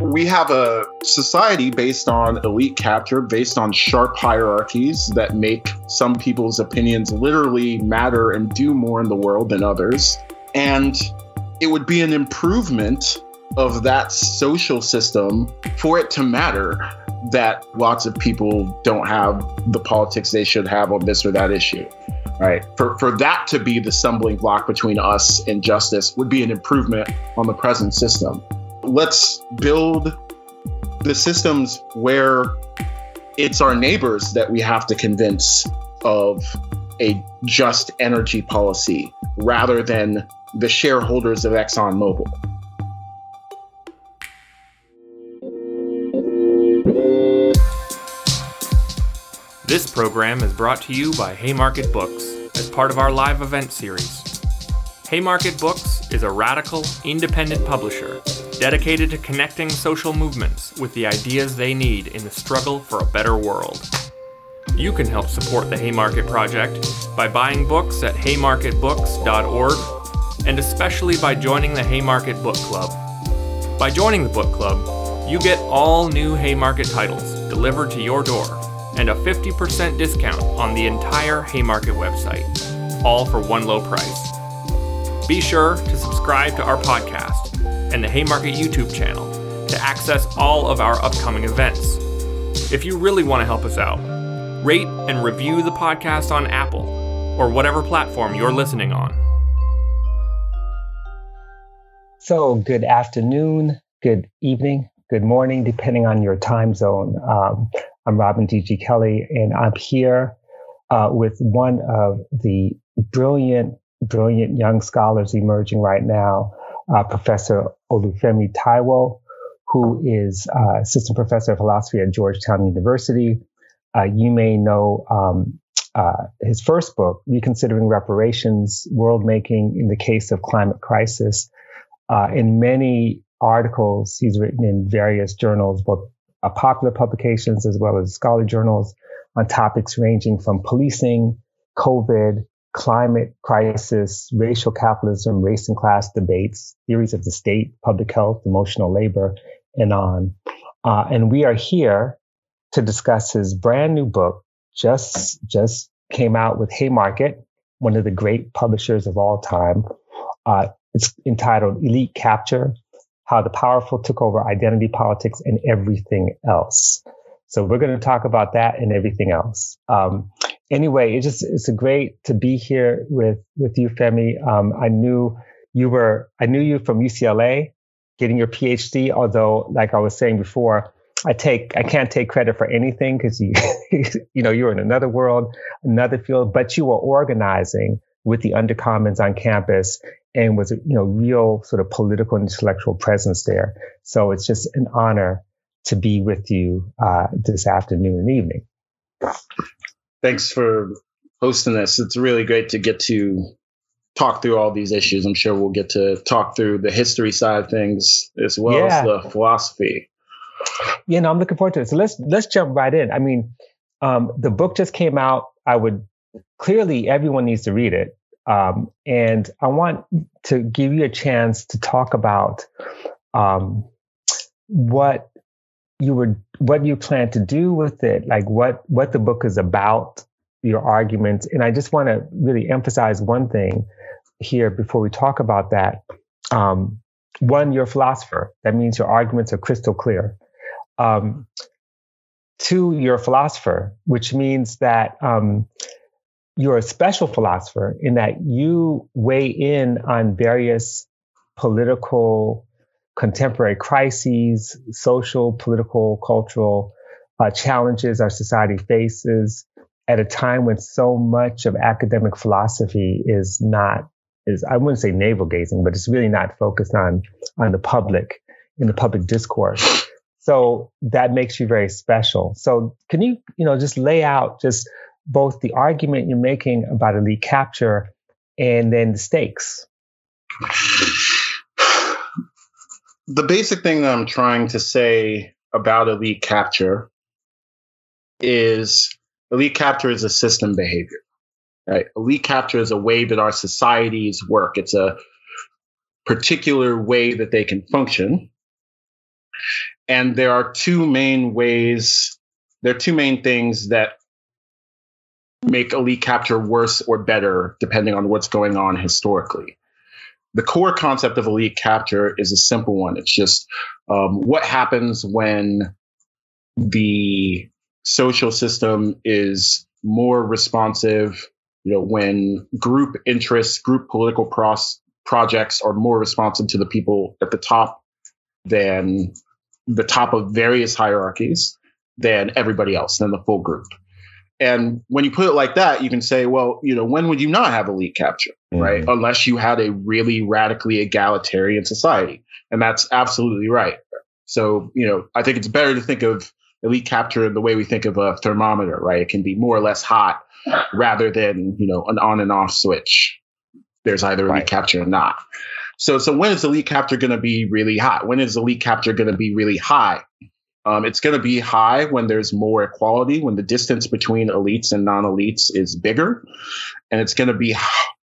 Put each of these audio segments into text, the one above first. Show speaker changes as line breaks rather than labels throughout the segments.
we have a society based on elite capture, based on sharp hierarchies that make some people's opinions literally matter and do more in the world than others. And it would be an improvement of that social system for it to matter that lots of people don't have the politics they should have on this or that issue right for, for that to be the stumbling block between us and justice would be an improvement on the present system let's build the systems where it's our neighbors that we have to convince of a just energy policy rather than the shareholders of ExxonMobil.
This program is brought to you by Haymarket Books as part of our live event series. Haymarket Books is a radical, independent publisher dedicated to connecting social movements with the ideas they need in the struggle for a better world. You can help support the Haymarket Project by buying books at haymarketbooks.org and especially by joining the Haymarket Book Club. By joining the book club, you get all new Haymarket titles delivered to your door and a 50% discount on the entire Haymarket website, all for one low price. Be sure to subscribe to our podcast and the Haymarket YouTube channel to access all of our upcoming events. If you really want to help us out, rate and review the podcast on Apple or whatever platform you're listening on.
So, good afternoon, good evening, good morning, depending on your time zone. Um, I'm Robin D.G. Kelley, and I'm here uh, with one of the brilliant, brilliant young scholars emerging right now uh, Professor Olufemi Taiwo, who is uh, assistant professor of philosophy at Georgetown University. Uh, you may know um, uh, his first book, Reconsidering Reparations, World Making in the Case of Climate Crisis. Uh, in many articles he's written in various journals, both popular publications as well as scholarly journals on topics ranging from policing, COVID, climate crisis, racial capitalism, race and class debates, theories of the state, public health, emotional labor, and on. Uh, and we are here to discuss his brand new book, just just came out with Haymarket, one of the great publishers of all time. Uh, it's entitled Elite Capture: How the Powerful Took Over Identity Politics and Everything Else. So we're going to talk about that and everything else. Um, anyway, it's just it's great to be here with with you, Femi. Um, I knew you were I knew you from UCLA, getting your PhD. Although, like I was saying before, I take I can't take credit for anything because you you know you're in another world, another field, but you were organizing with the undercommons on campus and was you know real sort of political and intellectual presence there. So it's just an honor to be with you uh, this afternoon and evening
thanks for hosting this. It's really great to get to talk through all these issues. I'm sure we'll get to talk through the history side of things as well yeah. as the philosophy.
Yeah, no, I'm looking forward to it. So let's let's jump right in. I mean, um, the book just came out. I would clearly everyone needs to read it, um, and I want to give you a chance to talk about um, what you were what you plan to do with it, like what what the book is about, your arguments, and I just want to really emphasize one thing here before we talk about that. Um, one, you're a philosopher. That means your arguments are crystal clear. Um, two, you're a philosopher, which means that um, you're a special philosopher in that you weigh in on various political contemporary crises, social, political, cultural uh, challenges our society faces at a time when so much of academic philosophy is not is I wouldn't say navel gazing, but it's really not focused on on the public in the public discourse. So that makes you very special. So can you you know just lay out just both the argument you're making about elite capture and then the stakes?
The basic thing that I'm trying to say about elite capture is elite capture is a system behavior. Right? Elite capture is a way that our societies work. It's a particular way that they can function. And there are two main ways, there are two main things that make elite capture worse or better depending on what's going on historically. The core concept of elite capture is a simple one. It's just um, what happens when the social system is more responsive, you know, when group interests, group political pros- projects are more responsive to the people at the top than the top of various hierarchies than everybody else, than the full group. And when you put it like that, you can say, well, you know, when would you not have elite capture, mm-hmm. right? Unless you had a really radically egalitarian society. And that's absolutely right. So, you know, I think it's better to think of elite capture in the way we think of a thermometer, right? It can be more or less hot rather than, you know, an on and off switch. There's either elite right. capture or not. So, so when is elite capture going to be really hot? When is elite capture going to be really high? Um, it's going to be high when there's more equality, when the distance between elites and non elites is bigger. And it's going to be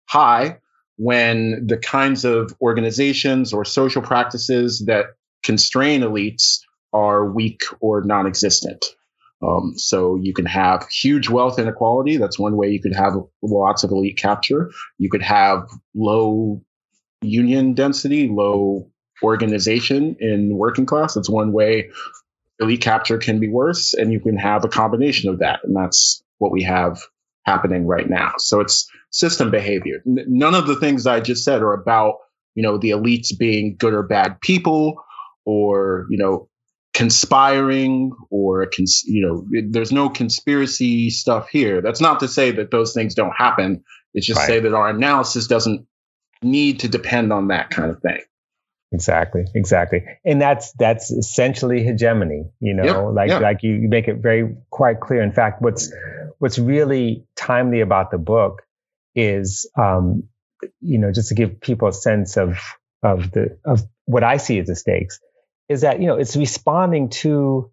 high when the kinds of organizations or social practices that constrain elites are weak or non existent. Um, so you can have huge wealth inequality. That's one way you could have lots of elite capture. You could have low union density, low organization in working class. That's one way elite capture can be worse, and you can have a combination of that, and that's what we have happening right now. So it's system behavior. N- none of the things I just said are about you know the elites being good or bad people, or you know conspiring or cons- you know there's no conspiracy stuff here that's not to say that those things don't happen it's just right. say that our analysis doesn't need to depend on that kind of thing
Exactly, exactly, and that's that's essentially hegemony. You know, like like you, you make it very quite clear. In fact, what's what's really timely about the book is, um, you know, just to give people a sense of of the of what I see as the stakes, is that you know it's responding to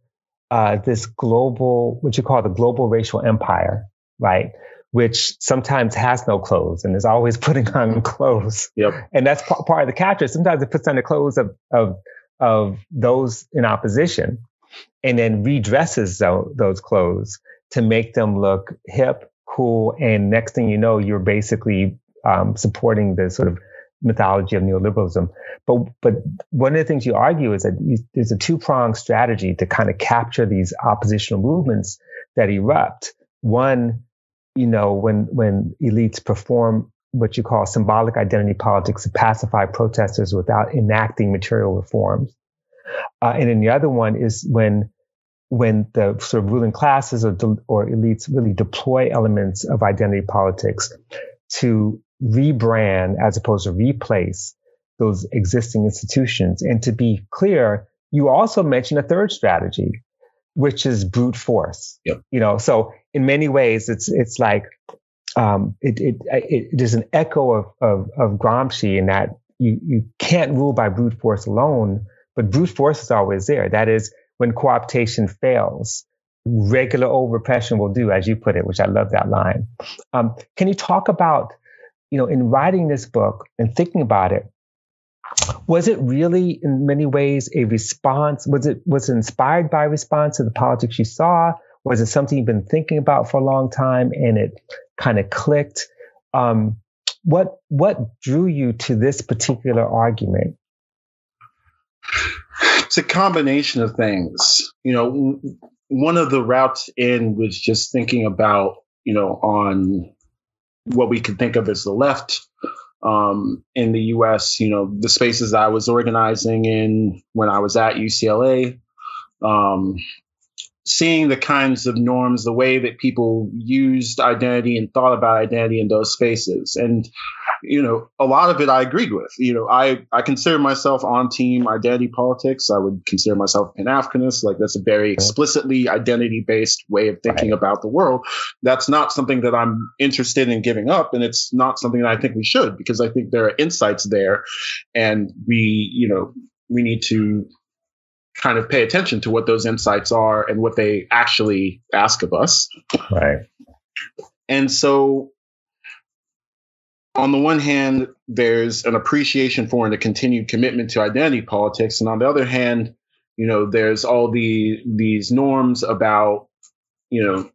uh, this global, what you call the global racial empire, right? Which sometimes has no clothes and is always putting on clothes.
Yep.
And that's p- part of the capture. Sometimes it puts on the clothes of, of, of those in opposition and then redresses those, those clothes to make them look hip, cool. And next thing you know, you're basically um, supporting the sort of mythology of neoliberalism. But, but one of the things you argue is that you, there's a two pronged strategy to kind of capture these oppositional movements that erupt. One, you know, when when elites perform what you call symbolic identity politics to pacify protesters without enacting material reforms. Uh, and then the other one is when when the sort of ruling classes or, or elites really deploy elements of identity politics to rebrand as opposed to replace those existing institutions. And to be clear, you also mentioned a third strategy, which is brute force.
Yep.
You know, so in many ways, it's it's like um, it, it, it, is an echo of, of, of Gramsci in that you, you can't rule by brute force alone, but brute force is always there. That is, when cooptation fails, regular old repression will do, as you put it, which I love that line. Um, can you talk about, you know, in writing this book and thinking about it, was it really in many ways a response? Was it was it inspired by response to the politics you saw? Was it something you've been thinking about for a long time and it kind of clicked? Um, what what drew you to this particular argument?
It's a combination of things. You know, one of the routes in was just thinking about, you know, on what we could think of as the left um, in the US, you know, the spaces I was organizing in when I was at UCLA, um, seeing the kinds of norms, the way that people used identity and thought about identity in those spaces. And, you know, a lot of it I agreed with. You know, I, I consider myself on team identity politics. I would consider myself Pan Africanist. Like that's a very explicitly identity based way of thinking right. about the world. That's not something that I'm interested in giving up. And it's not something that I think we should because I think there are insights there and we, you know, we need to kind of pay attention to what those insights are and what they actually ask of us.
Right.
And so, on the one hand, there's an appreciation for and a continued commitment to identity politics. And on the other hand, you know, there's all the these norms about, you know,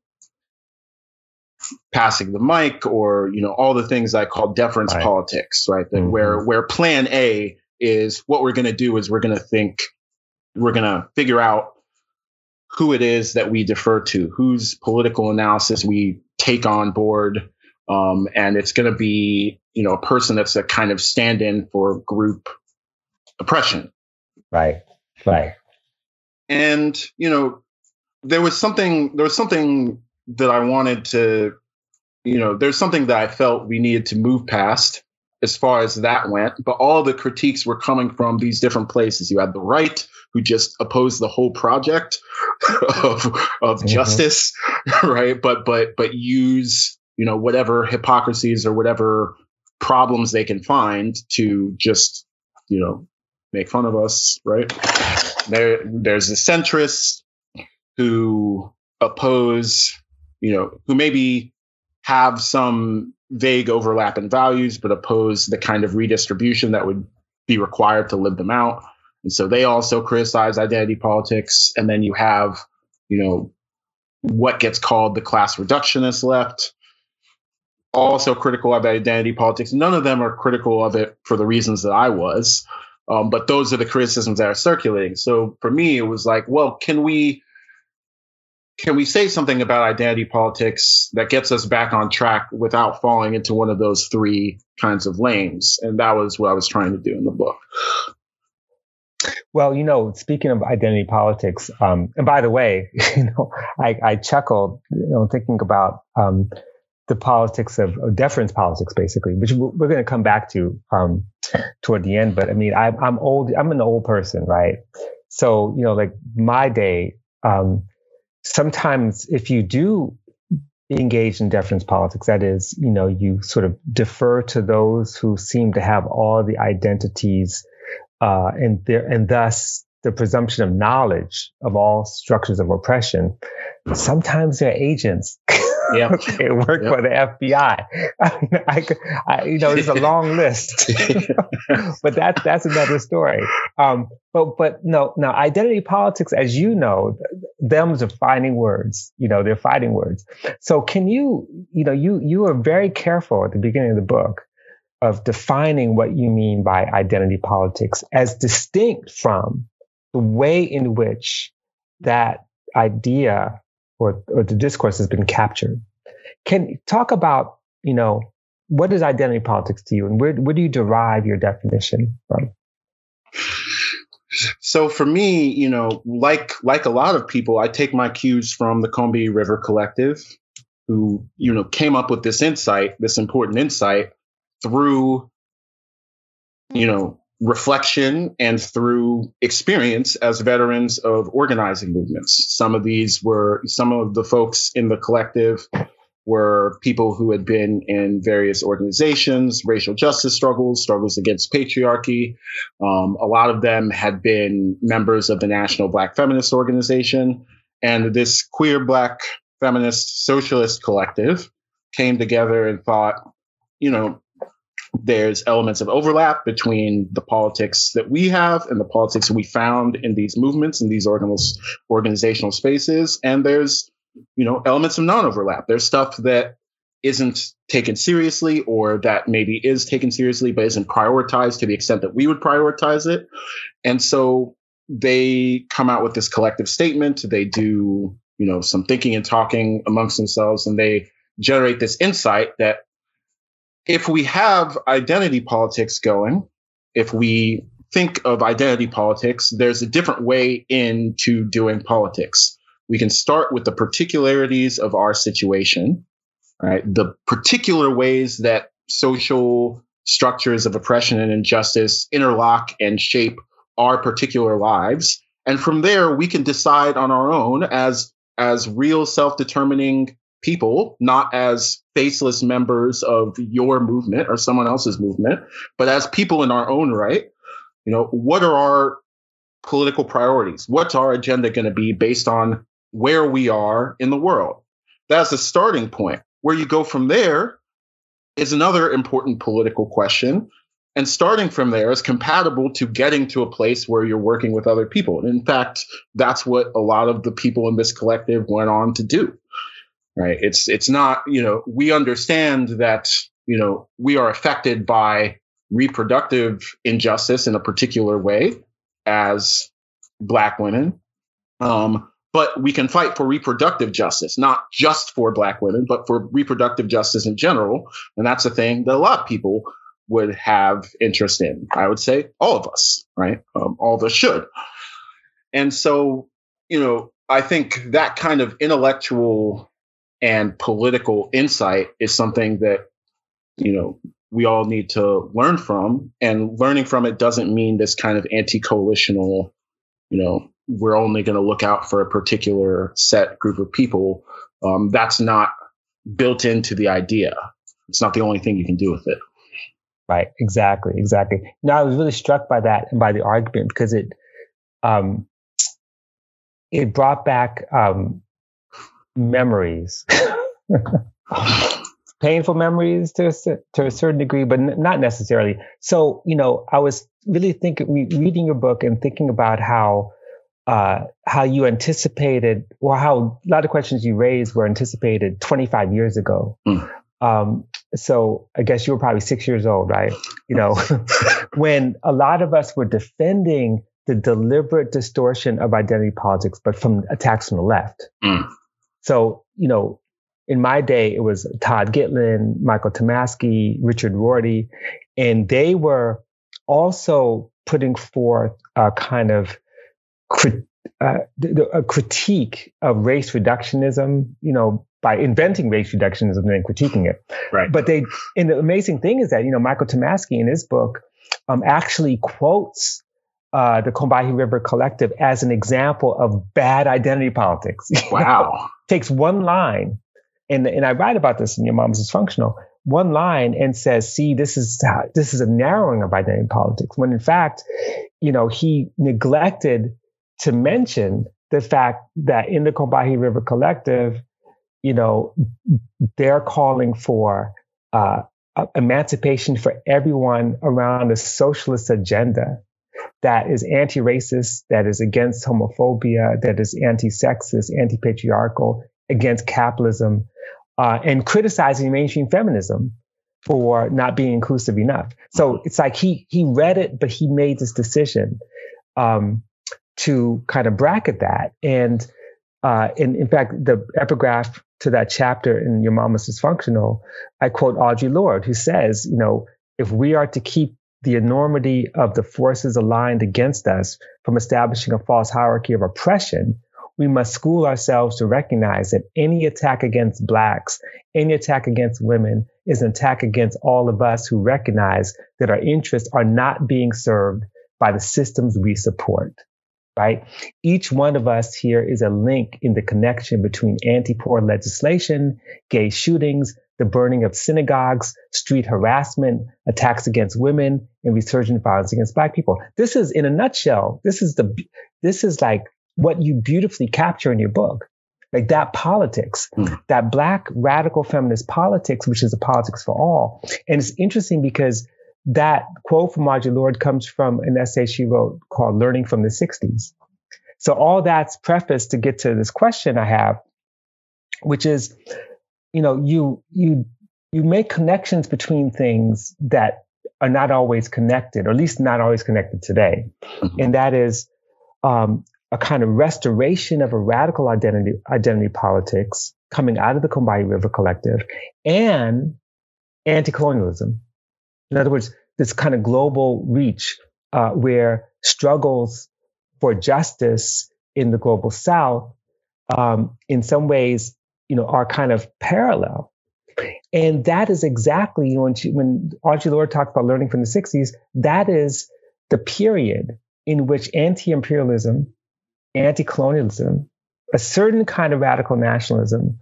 passing the mic or you know all the things I call deference right. politics, right? That mm-hmm. where where plan A is what we're going to do is we're going to think we're going to figure out who it is that we defer to, whose political analysis we take on board, um, and it's going to be you know a person that's a kind of stand-in for group oppression.
Right. Right.
And you know there was something there was something that I wanted to, you know, there's something that I felt we needed to move past as far as that went. But all the critiques were coming from these different places. You had the right, who just opposed the whole project of of mm-hmm. justice, right? But but but use you know whatever hypocrisies or whatever problems they can find to just you know make fun of us, right? There there's the centrists who oppose you know, who maybe have some vague overlap in values, but oppose the kind of redistribution that would be required to live them out. And so they also criticize identity politics. And then you have, you know, what gets called the class reductionist left, also critical of identity politics. None of them are critical of it for the reasons that I was. Um, but those are the criticisms that are circulating. So for me, it was like, well, can we can we say something about identity politics that gets us back on track without falling into one of those three kinds of lanes? And that was what I was trying to do in the book.
Well, you know, speaking of identity politics, um, and by the way, you know, I, I chuckled, you know, thinking about um, the politics of, of, deference politics, basically, which we're going to come back to um, toward the end. But I mean, I, I'm old. I'm an old person, right? So, you know, like my day, um, sometimes if you do engage in deference politics, that is, you know, you sort of defer to those who seem to have all the identities uh, and there, and thus the presumption of knowledge of all structures of oppression. Sometimes they're agents. yeah. okay, work yep. for the FBI. I, mean, I, I, you know, it's a long list, but that's that's another story. Um, but but no, now identity politics, as you know, them's are fighting words. You know, they're fighting words. So can you, you know, you you are very careful at the beginning of the book of defining what you mean by identity politics as distinct from the way in which that idea or, or the discourse has been captured. Can talk about, you know, what is identity politics to you and where, where do you derive your definition from?
So for me, you know, like like a lot of people, I take my cues from the Combahee River Collective, who, you know, came up with this insight, this important insight through, you know, reflection and through experience as veterans of organizing movements. Some of these were some of the folks in the collective were people who had been in various organizations, racial justice struggles, struggles against patriarchy. Um, a lot of them had been members of the National Black Feminist Organization. And this queer Black feminist socialist collective came together and thought, you know, there's elements of overlap between the politics that we have and the politics we found in these movements and these organizational spaces. And there's, you know, elements of non-overlap. There's stuff that isn't taken seriously or that maybe is taken seriously but isn't prioritized to the extent that we would prioritize it. And so they come out with this collective statement. They do, you know, some thinking and talking amongst themselves and they generate this insight that if we have identity politics going, if we think of identity politics, there's a different way into doing politics. We can start with the particularities of our situation, right? The particular ways that social structures of oppression and injustice interlock and shape our particular lives. And from there, we can decide on our own as, as real self-determining people, not as faceless members of your movement or someone else's movement, but as people in our own right. You know, what are our political priorities? What's our agenda going to be based on where we are in the world? That's a starting point. Where you go from there is another important political question. and starting from there is compatible to getting to a place where you're working with other people. And in fact, that's what a lot of the people in this collective went on to do. Right? It's it's not, you know, we understand that, you know, we are affected by reproductive injustice in a particular way as black women. Um, but we can fight for reproductive justice, not just for black women, but for reproductive justice in general. And that's a thing that a lot of people would have interest in. I would say all of us, right? Um, all of us should. And so, you know, I think that kind of intellectual and political insight is something that, you know, we all need to learn from. And learning from it doesn't mean this kind of anti coalitional, you know, we're only going to look out for a particular set group of people. Um, that's not built into the idea. It's not the only thing you can do with it.
Right. Exactly. Exactly. Now I was really struck by that and by the argument because it, um, it brought back um, memories, painful memories to a, to a certain degree, but n- not necessarily. So, you know, I was really thinking, reading your book and thinking about how uh, how you anticipated, or how a lot of questions you raised were anticipated 25 years ago. Mm. Um, so I guess you were probably six years old, right? You know, when a lot of us were defending the deliberate distortion of identity politics, but from attacks from the left. Mm. So, you know, in my day, it was Todd Gitlin, Michael Tomasky, Richard Rorty, and they were also putting forth a kind of crit- uh, a critique of race reductionism, you know, by inventing race reductionism and then critiquing it.
Right.
But they, and the amazing thing is that, you know, Michael Tomasky in his book um, actually quotes uh, the Combahee River Collective as an example of bad identity politics.
Wow.
Takes one line, and, and I write about this in Your Mom's Dysfunctional, one line and says, see, this is, this is a narrowing of identity politics. When in fact, you know, he neglected to mention the fact that in the Combahee River Collective, you know, they're calling for uh, emancipation for everyone around a socialist agenda that is anti-racist, that is against homophobia, that is anti-sexist, anti-patriarchal, against capitalism, uh, and criticizing mainstream feminism for not being inclusive enough. So it's like he he read it, but he made this decision. Um, to kind of bracket that. And uh, in, in fact, the epigraph to that chapter in Your Mama's Dysfunctional, I quote Audre Lorde, who says, you know, if we are to keep the enormity of the forces aligned against us from establishing a false hierarchy of oppression, we must school ourselves to recognize that any attack against blacks, any attack against women is an attack against all of us who recognize that our interests are not being served by the systems we support right? Each one of us here is a link in the connection between anti-poor legislation, gay shootings, the burning of synagogues, street harassment, attacks against women, and resurgent violence against black people. This is in a nutshell, this is the, this is like what you beautifully capture in your book. Like that politics, mm. that black radical feminist politics, which is a politics for all. And it's interesting because that quote from Audre Lorde comes from an essay she wrote called Learning from the 60s. So all that's prefaced to get to this question I have, which is, you know, you you you make connections between things that are not always connected, or at least not always connected today. Mm-hmm. And that is um, a kind of restoration of a radical identity identity politics coming out of the Combahee River Collective and anti-colonialism in other words, this kind of global reach uh, where struggles for justice in the global south, um, in some ways, you know, are kind of parallel. And that is exactly when she, when Audre Lorde talked about learning from the 60s, that is the period in which anti-imperialism, anti-colonialism, a certain kind of radical nationalism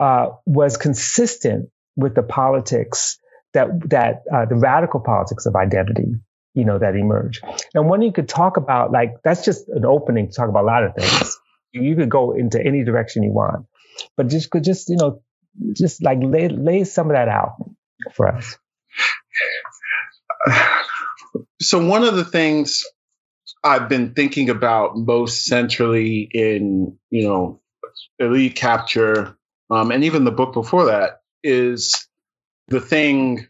uh, was consistent with the politics that that uh, the radical politics of identity, you know, that emerge. And when you could talk about like that's just an opening to talk about a lot of things. You, you could go into any direction you want, but just could just you know just like lay lay some of that out for us.
So one of the things I've been thinking about most centrally in, you know, elite capture, um, and even the book before that is the thing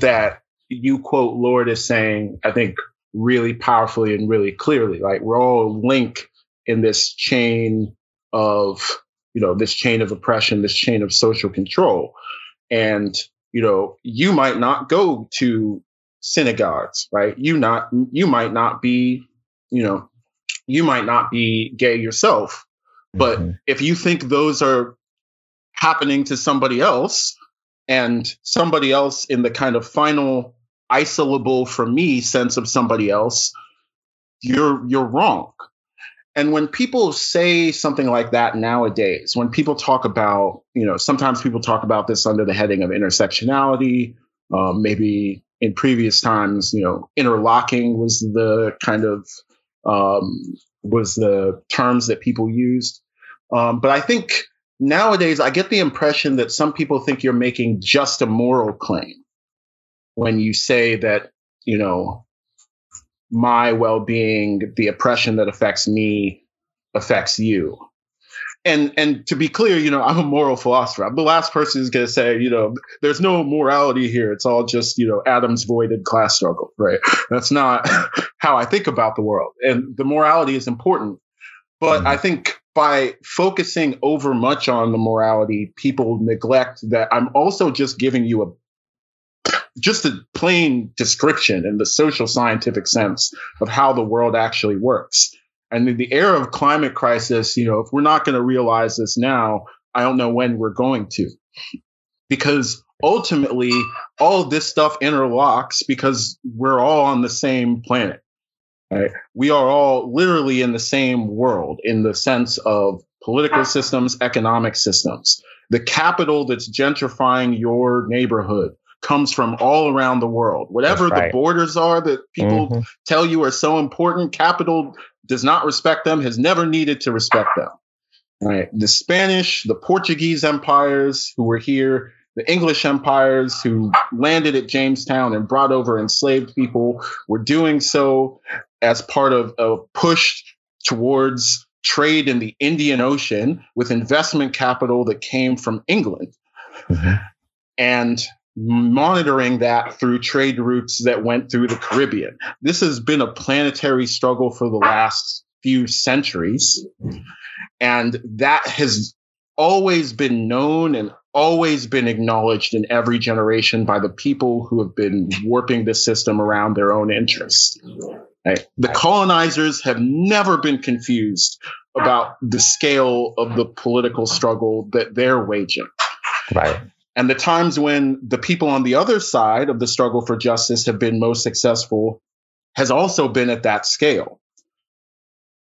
that you quote Lorde is saying, I think really powerfully and really clearly. Like we're all linked in this chain of, you know, this chain of oppression, this chain of social control. And, you know, you might not go to synagogues, right? You not you might not be, you know, you might not be gay yourself. But mm-hmm. if you think those are happening to somebody else, and somebody else in the kind of final isolable from me sense of somebody else, you're you're wrong. And when people say something like that nowadays, when people talk about, you know, sometimes people talk about this under the heading of intersectionality. Um, maybe in previous times, you know, interlocking was the kind of um, was the terms that people used. Um, but I think nowadays I get the impression that some people think you're making just a moral claim when you say that, you know, my well being, the oppression that affects me affects you. And and to be clear, you know, I'm a moral philosopher. I'm the last person who's going to say, you know, there's no morality here. It's all just, you know, Adam's voided class struggle, right? That's not how I think about the world. And the morality is important. But mm-hmm. I think by focusing over much on the morality, people neglect that I'm also just giving you a just a plain description in the social scientific sense of how the world actually works. And in the era of climate crisis, you know, if we're not going to realize this now, I don't know when we're going to. Because ultimately, all this stuff interlocks because we're all on the same planet. Right? We are all literally in the same world in the sense of political systems, economic systems. The capital that's gentrifying your neighborhood comes from all around the world. Whatever right. the borders are that people mm-hmm. tell you are so important, capital does not respect them, has never needed to respect them. Right. The Spanish, the Portuguese empires who were here the English empires who landed at Jamestown and brought over enslaved people were doing so as part of a push towards trade in the Indian Ocean with investment capital that came from England. Mm-hmm. And monitoring that through trade routes that went through the Caribbean. This has been a planetary struggle for the last few centuries. And that has always been known and always been acknowledged in every generation by the people who have been warping the system around their own interests. Right? The colonizers have never been confused about the scale of the political struggle that they're waging.
Right.
And the times when the people on the other side of the struggle for justice have been most successful has also been at that scale.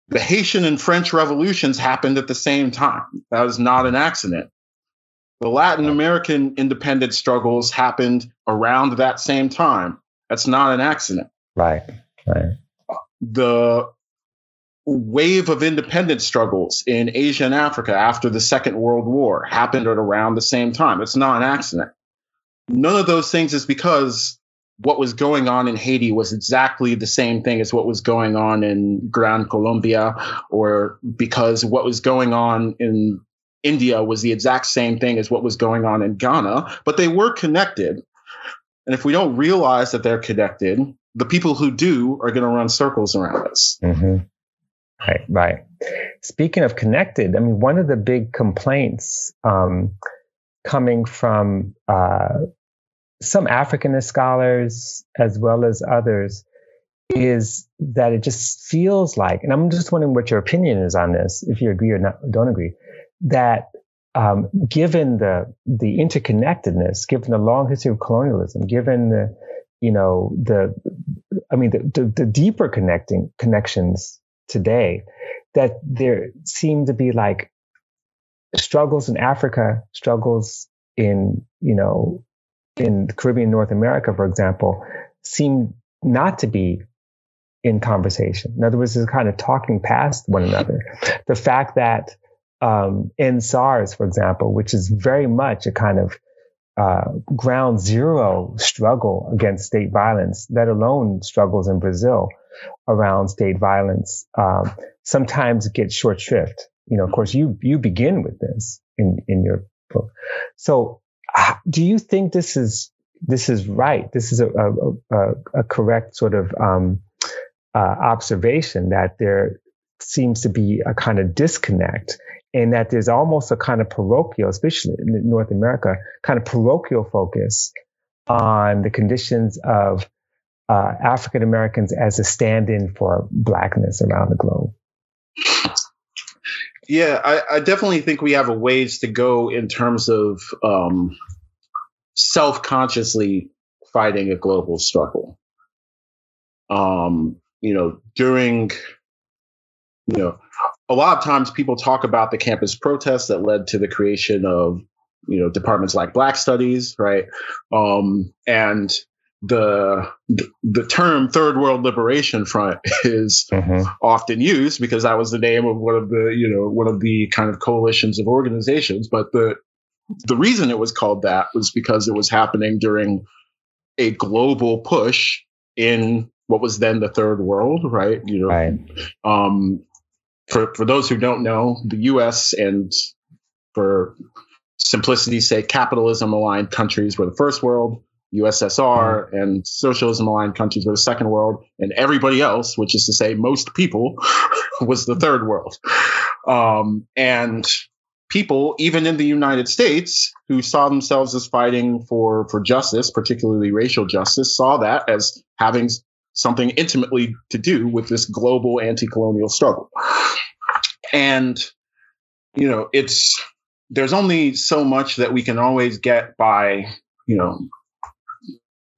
The Haitian and French revolutions happened at the same time. That was not an accident. The Latin oh. American independence struggles happened around that same time. That's not an accident.
Right. Right.
The wave of independence struggles in Asia and Africa after the Second World War happened at around the same time. It's not an accident. None of those things is because what was going on in Haiti was exactly the same thing as what was going on in Gran Colombia, or because what was going on in India was the exact same thing as what was going on in Ghana, but they were connected. And if we don't realize that they're connected, the people who do are going to run circles around us.
Mm-hmm. Right, right. Speaking of connected, I mean, one of the big complaints um, coming from uh, some Africanist scholars as well as others is that it just feels like, and I'm just wondering what your opinion is on this, if you agree or not, don't agree, that um, given the the interconnectedness, given the long history of colonialism, given the you know the I mean the, the, the deeper connecting connections today, that there seem to be like struggles in Africa, struggles in you know in Caribbean North America, for example, seem not to be in conversation. In other words, they're kind of talking past one another. The fact that um, SARS, for example, which is very much a kind of uh, ground zero struggle against state violence, let alone struggles in Brazil around state violence, um, sometimes get short shrift. You know, of course, you you begin with this in in your book. So, do you think this is this is right? This is a a, a, a correct sort of um, uh, observation that there seems to be a kind of disconnect and that there's almost a kind of parochial, especially in North America, kind of parochial focus on the conditions of uh, African Americans as a stand in for blackness around the globe.
Yeah, I, I, definitely think we have a ways to go in terms of um, self consciously fighting a global struggle. Um, you know, during, you know, a lot of times people talk about the campus protests that led to the creation of, you know, departments like Black Studies, right? Um, and the the term third world liberation front is mm-hmm. often used because that was the name of one of the you know one of the kind of coalitions of organizations but the the reason it was called that was because it was happening during a global push in what was then the third world right you know right. um for for those who don't know the US and for simplicity's sake capitalism aligned countries were the first world USSR mm-hmm. and socialism aligned countries were the second world, and everybody else, which is to say most people, was the third world. Um, and people, even in the United States, who saw themselves as fighting for, for justice, particularly racial justice, saw that as having something intimately to do with this global anti colonial struggle. And, you know, it's, there's only so much that we can always get by, you know,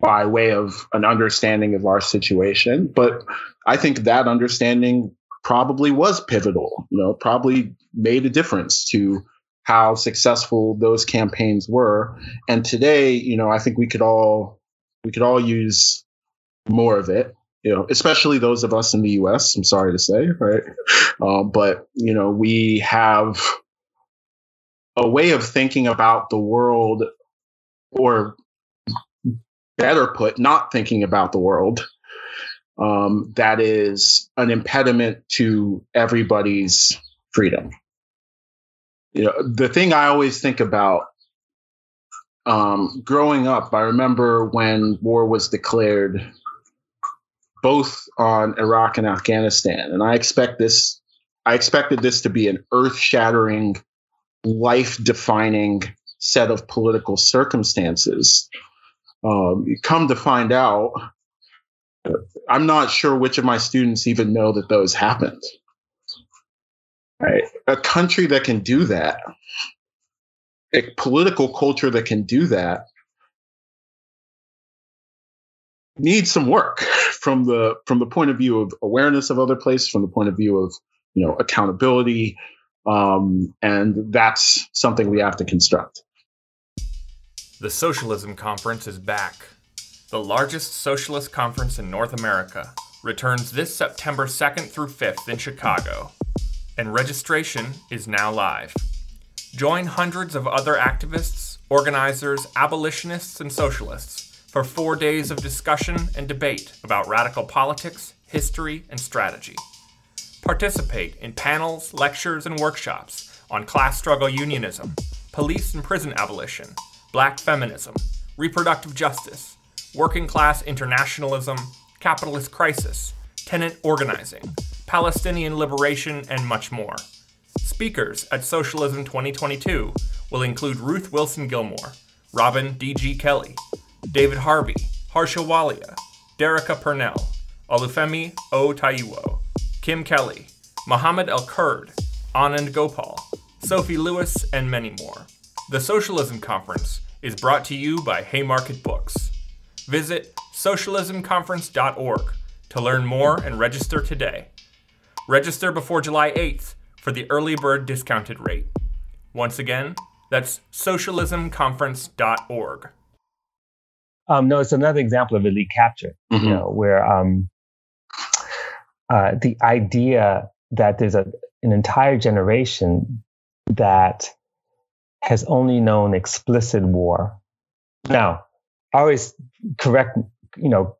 by way of an understanding of our situation. But I think that understanding probably was pivotal, you know, probably made a difference to how successful those campaigns were. And today, you know, I think we could all we could all use more of it. You know, especially those of us in the U.S. I'm sorry to say, right? Um, but you know, we have a way of thinking about the world, or better put, not thinking about the world. Um, that is an impediment to everybody's freedom. You know, the thing I always think about um, growing up, I remember when war was declared both on Iraq and Afghanistan, and I expect this. I expected this to be an earth-shattering, life-defining set of political circumstances um, come to find out, I'm not sure which of my students even know that those happened. Right? A country that can do that, a political culture that can do that, needs some work from the from the point of view of awareness of other places, from the point of view of you know accountability, um, and that's something we have to construct.
The Socialism Conference is back. The largest socialist conference in North America returns this September 2nd through 5th in Chicago, and registration is now live. Join hundreds of other activists, organizers, abolitionists, and socialists for four days of discussion and debate about radical politics, history, and strategy. Participate in panels, lectures, and workshops on class struggle unionism, police and prison abolition, black feminism, reproductive justice, working class internationalism, capitalist crisis, tenant organizing, Palestinian liberation, and much more. Speakers at Socialism 2022 will include Ruth Wilson Gilmore, Robin D.G. Kelley, David Harvey, Harsha Walia, Derecka Purnell, Olufemi O. Taiwo, Kim Kelly, Mohammed El Kurd, Anand Gopal, Sophie Lewis, and many more. The Socialism Conference is brought to you by Haymarket Books. Visit socialismconference.org to learn more and register today. Register before July 8th for the early bird discounted rate. Once again, that's socialismconference.org.
Um, no, it's another example of elite capture, mm-hmm. you know, where um, uh, the idea that there's a, an entire generation that has only known explicit war Now, I always correct, you know,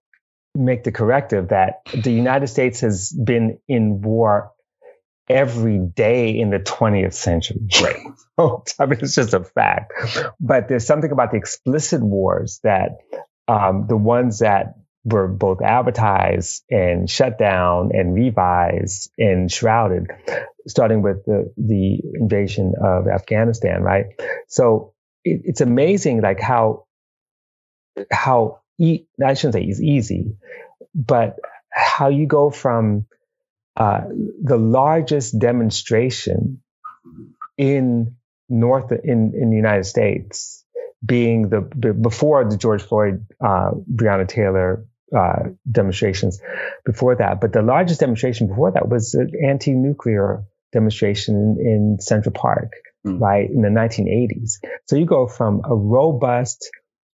make the corrective that the United States has been in war every day in the 20th century.
Right.
I mean, it's just a fact. But there's something about the explicit wars that um, the ones that were both advertised and shut down and revised and shrouded, starting with the, the invasion of Afghanistan, right? So it, it's amazing, like how, how, e- I shouldn't say it's easy, but how you go from uh, the largest demonstration in North in in the United States being the before the George Floyd, uh, Breonna Taylor uh, demonstrations before that, but the largest demonstration before that was the anti-nuclear demonstration in Central Park, mm. right in the 1980s. So you go from a robust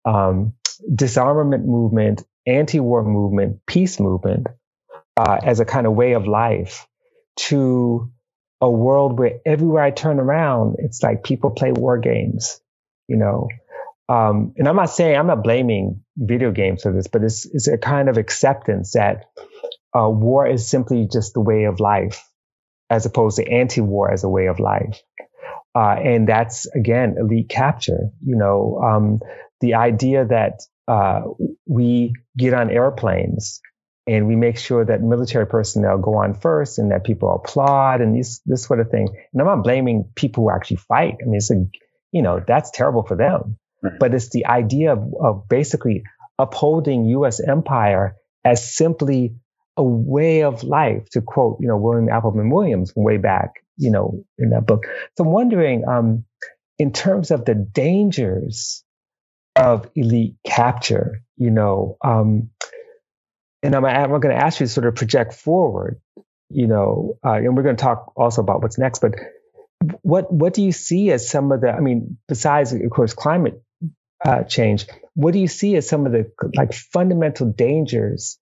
um, disarmament movement, anti-war movement, peace movement uh, as a kind of way of life to a world where everywhere I turn around, it's like people play war games, you know. Um, and I'm not saying I'm not blaming video games for this, but it's it's a kind of acceptance that uh, war is simply just the way of life, as opposed to anti-war as a way of life. Uh, and that's again elite capture. You know, um, the idea that uh, we get on airplanes and we make sure that military personnel go on first and that people applaud and this this sort of thing. And I'm not blaming people who actually fight. I mean, it's a, you know, that's terrible for them. Right. But it's the idea of, of basically upholding U.S. empire as simply a way of life, to quote, you know, William Appleman Williams way back, you know, in that book. So I'm wondering, um, in terms of the dangers of elite capture, you know, um, and I'm, I'm going to ask you to sort of project forward, you know, uh, and we're going to talk also about what's next, but what, what do you see as some of the, I mean, besides, of course, climate uh, change, what do you see as some of the like fundamental dangers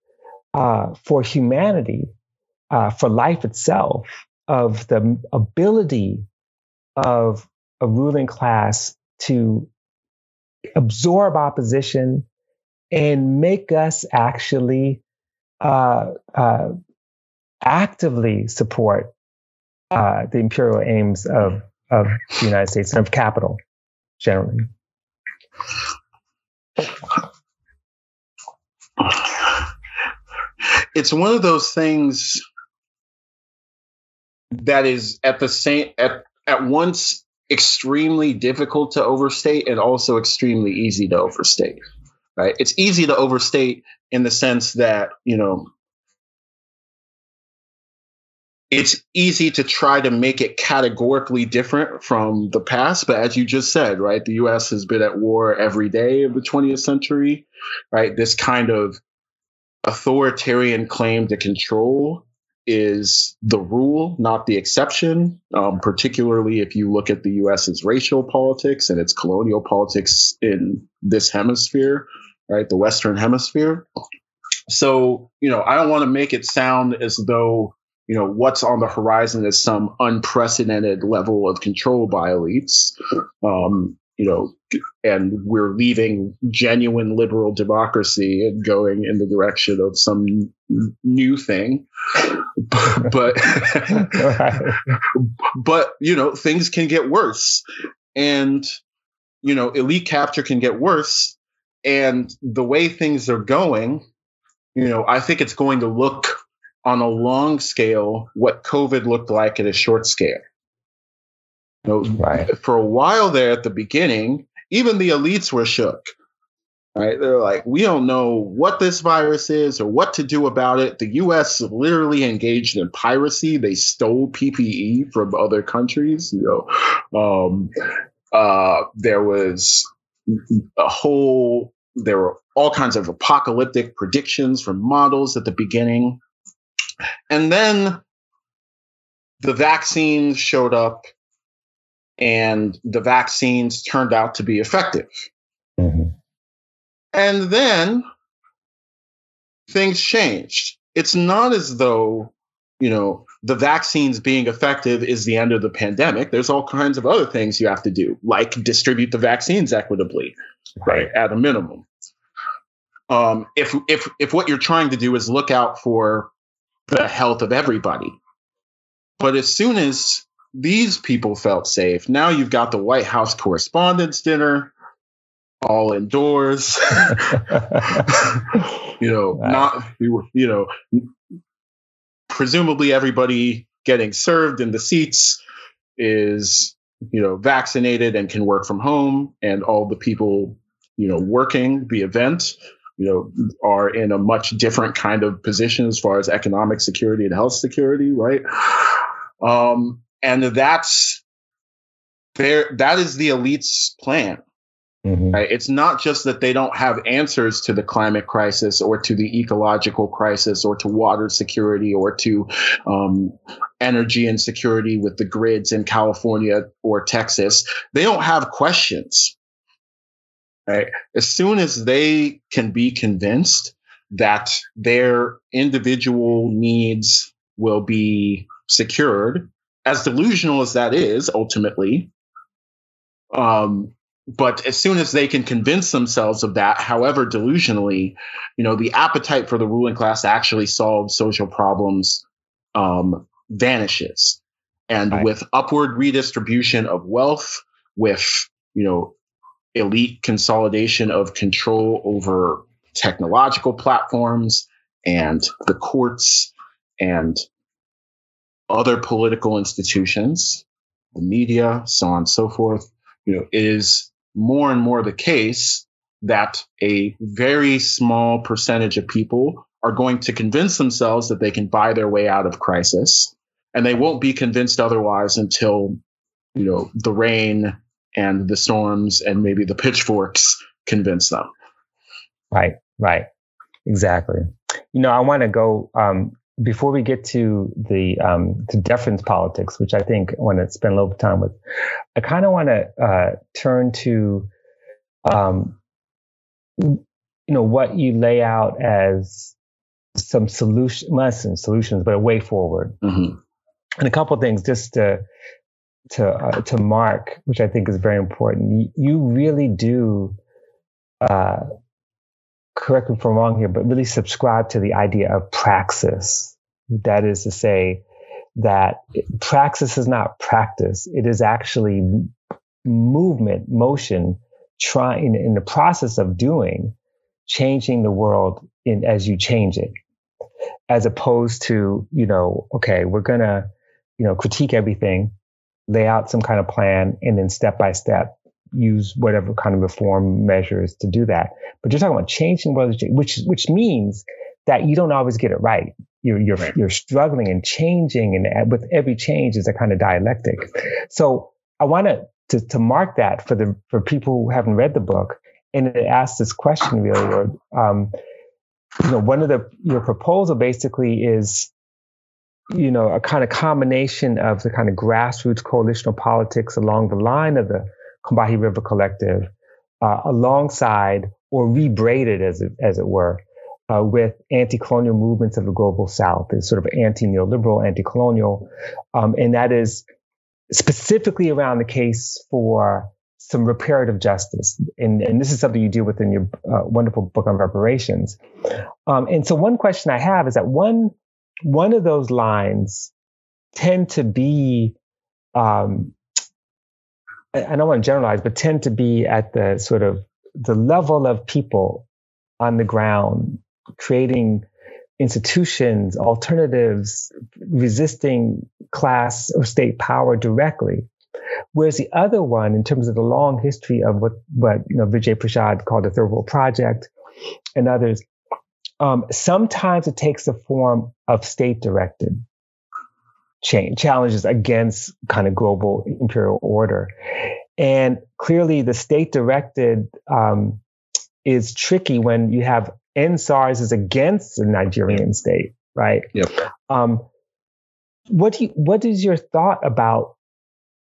uh, for humanity, uh, for life itself, of the ability of a ruling class to absorb opposition and make us actually uh, uh, actively support uh, the imperial aims of, of the United States and of capital generally.
It's one of those things that is at the same at, at once extremely difficult to overstate and also extremely easy to overstate right? It's easy to overstate in the sense that, you know, it's easy to try to make it categorically different from the past. But as you just said, right, the US has been at war every day of the 20th century, right? This kind of authoritarian claim to control is the rule, not the exception, um, particularly if you look at the US's racial politics and its colonial politics in this hemisphere right? The Western Hemisphere. So, you know, I don't want to make it sound as though, you know, what's on the horizon is some unprecedented level of control by elites. Um, you know, and we're leaving genuine liberal democracy and going in the direction of some new thing. but, but, you know, things can get worse. And, you know, elite capture can get worse and the way things are going, you know, I think it's going to look on a long scale what COVID looked like at a short scale. You know, right. For a while there at the beginning, even the elites were shook. Right? They're like, we don't know what this virus is or what to do about it. The U.S. literally engaged in piracy. They stole PPE from other countries. You know, um, uh, there was a whole there were all kinds of apocalyptic predictions from models at the beginning. And then the vaccines showed up and the vaccines turned out to be effective. Mm-hmm. And then things changed. It's not as though, you know, the vaccines being effective is the end of the pandemic. There's all kinds of other things you have to do, like distribute the vaccines equitably right? At a minimum. Um, if if if what you're trying to do is look out for the health of everybody, but as soon as these people felt safe, now you've got the White House Correspondents' Dinner, all indoors. you know, wow. not you know, presumably everybody getting served in the seats is you know vaccinated and can work from home, and all the people you know working the event you know are in a much different kind of position as far as economic security and health security, right? Um, and that's there. That is the elite's plan Mm-hmm. Right? It's not just that they don't have answers to the climate crisis or to the ecological crisis or to water security or to um, energy insecurity with the grids in California or Texas. They don't have questions. Right? As soon as they can be convinced that their individual needs will be secured, as delusional as that is ultimately, um, but as soon as they can convince themselves of that, however delusionally, you know, the appetite for the ruling class to actually solve social problems um, vanishes. And right. with upward redistribution of wealth, with you know, elite consolidation of control over technological platforms and the courts and other political institutions, the media, so on and so forth, you know, is more and more the case that a very small percentage of people are going to convince themselves that they can buy their way out of crisis. And they won't be convinced otherwise until you know the rain and the storms and maybe the pitchforks convince them.
Right right. Exactly. You know i want to go um, before we get to the um, to deference politics, which I think I want to spend a little bit of time with, I kind of want to uh, turn to, um, you know, what you lay out as some solution, lessons, solutions, but a way forward, mm-hmm. and a couple things just to to uh, to mark, which I think is very important. You really do. Uh, correct me if I'm wrong here, but really subscribe to the idea of praxis. That is to say, that praxis is not practice. It is actually movement, motion, trying in the process of doing, changing the world in as you change it, as opposed to, you know, okay, we're gonna, you know, critique everything, lay out some kind of plan, and then step by step use whatever kind of reform measures to do that. But you're talking about changing world, which which means that you don't always get it right. You're you're right. you're struggling and changing, and with every change is a kind of dialectic. So I want to to mark that for the for people who haven't read the book, and it asks this question really, or um, you know, one of the your proposal basically is you know, a kind of combination of the kind of grassroots coalitional politics along the line of the Combahee River Collective, uh, alongside or rebraided, as it, as it were, uh, with anti-colonial movements of the global South. It's sort of anti-neoliberal, anti-colonial, um, and that is specifically around the case for some reparative justice. And, and this is something you deal with in your uh, wonderful book on reparations. Um, and so one question I have is that one one of those lines tend to be um, I don't want to generalize, but tend to be at the sort of the level of people on the ground, creating institutions, alternatives, resisting class or state power directly. Whereas the other one, in terms of the long history of what, what you know, Vijay Prashad called the Third World Project and others, um, sometimes it takes the form of state directed change, challenges against kind of global imperial order. And clearly, the state directed um, is tricky when you have EndSARS is against the Nigerian state, right?
Yep. Um,
what do you, what is your thought about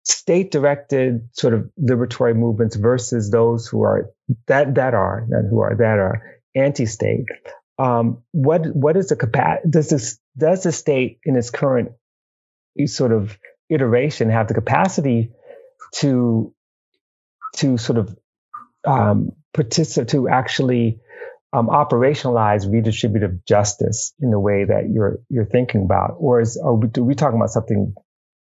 state directed sort of liberatory movements versus those who are that that are that who are that are anti-state? Um, what what is the capacity? Does this does the state in its current sort of iteration have the capacity to to sort of um, participate to actually um, operationalize redistributive justice in the way that you're you're thinking about, or is are we, we talking about something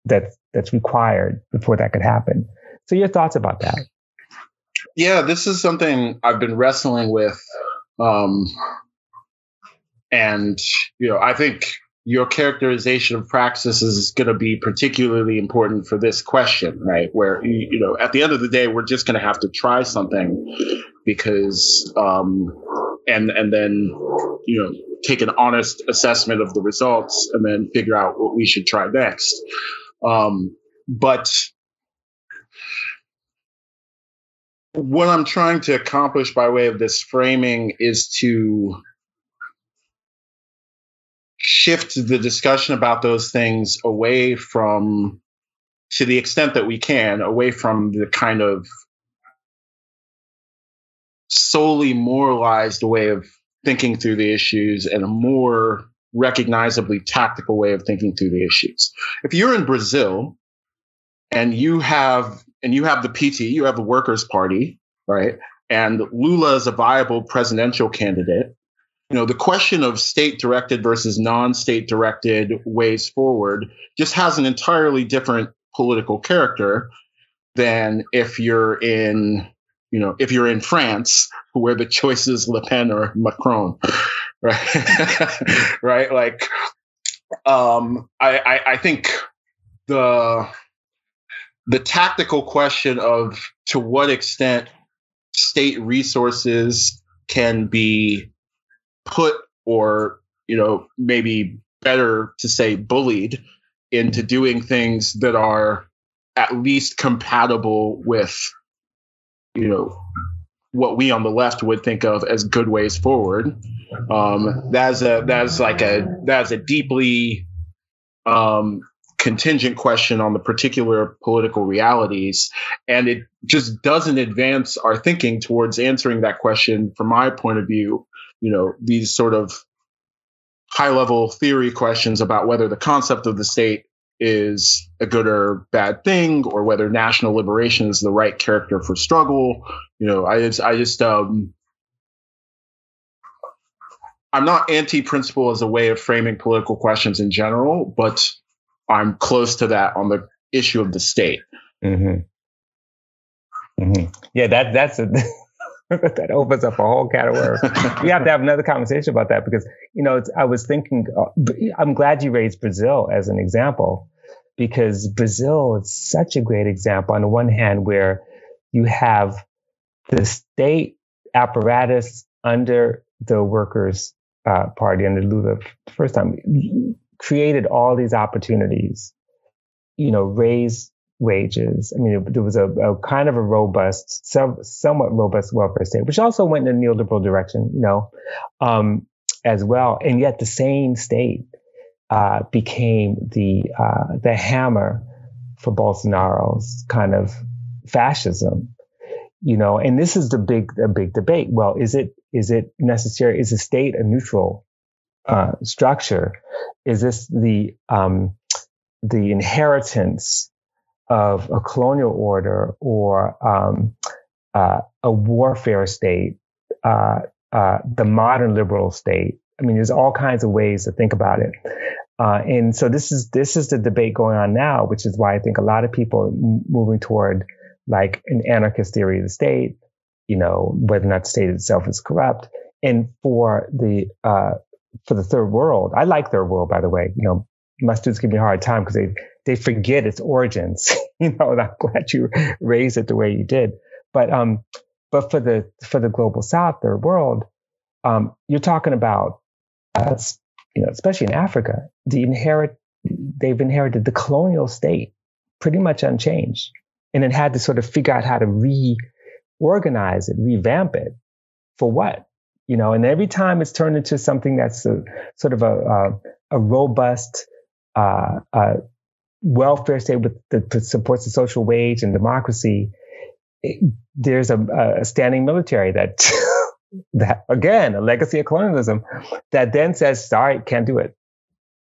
that that's required before that could happen? So your thoughts about that?
Yeah, this is something I've been wrestling with, um, and you know, I think your characterization of praxis is going to be particularly important for this question, right? Where you know, at the end of the day, we're just going to have to try something because, um, and and then you know, take an honest assessment of the results and then figure out what we should try next. Um, but what I'm trying to accomplish by way of this framing is to shift the discussion about those things away from, to the extent that we can, away from the kind of solely moralized way of thinking through the issues and a more recognizably tactical way of thinking through the issues. If you're in Brazil and you have and you have the PT, you have the Workers' Party, right? And Lula is a viable presidential candidate. You know, the question of state directed versus non state directed ways forward just has an entirely different political character than if you're in, you know, if you're in France, where the choice is Le Pen or Macron, right? right? Like, um, I, I, I think the the tactical question of to what extent state resources can be put or you know maybe better to say bullied into doing things that are at least compatible with you know what we on the left would think of as good ways forward um, that's a that's like a that's a deeply um, contingent question on the particular political realities. And it just doesn't advance our thinking towards answering that question from my point of view. You know, these sort of high level theory questions about whether the concept of the state is a good or bad thing or whether national liberation is the right character for struggle. You know, I just, I just, um, I'm not anti principle as a way of framing political questions in general, but I'm close to that on the issue of the state.
Mm-hmm. Mm-hmm. Yeah, that that's a that opens up a whole worms. we have to have another conversation about that because you know I was thinking. Uh, I'm glad you raised Brazil as an example because Brazil is such a great example. On the one hand, where you have the state apparatus under the workers' uh, party under Lula first time created all these opportunities, you know, raise wages. I mean, there was a, a kind of a robust, some, somewhat robust welfare state, which also went in a neoliberal direction, you know, um, as well. And yet the same state uh, became the uh, the hammer for Bolsonaro's kind of fascism, you know. And this is the big the big debate. Well, is it is it necessary? Is the state a neutral uh, structure? Is this the um, the inheritance of a colonial order or um, uh, a warfare state, uh, uh, the modern liberal state? I mean, there's all kinds of ways to think about it. Uh, and so this is this is the debate going on now, which is why I think a lot of people are moving toward like an anarchist theory of the state, you know, whether or not the state itself is corrupt. And for the uh, for the third world. I like third world, by the way. You know, my students give me a hard time because they they forget its origins. you know, and I'm glad you raised it the way you did. But um, but for the for the global South, third world, um, you're talking about uh, you know, especially in Africa, the inherit they've inherited the colonial state pretty much unchanged, and it had to sort of figure out how to reorganize it, revamp it. For what? you know, and every time it's turned into something that's a, sort of a, a, a robust uh, uh, welfare state with that supports the social wage and democracy. It, there's a, a, standing military that, that again, a legacy of colonialism that then says, sorry, can't do it.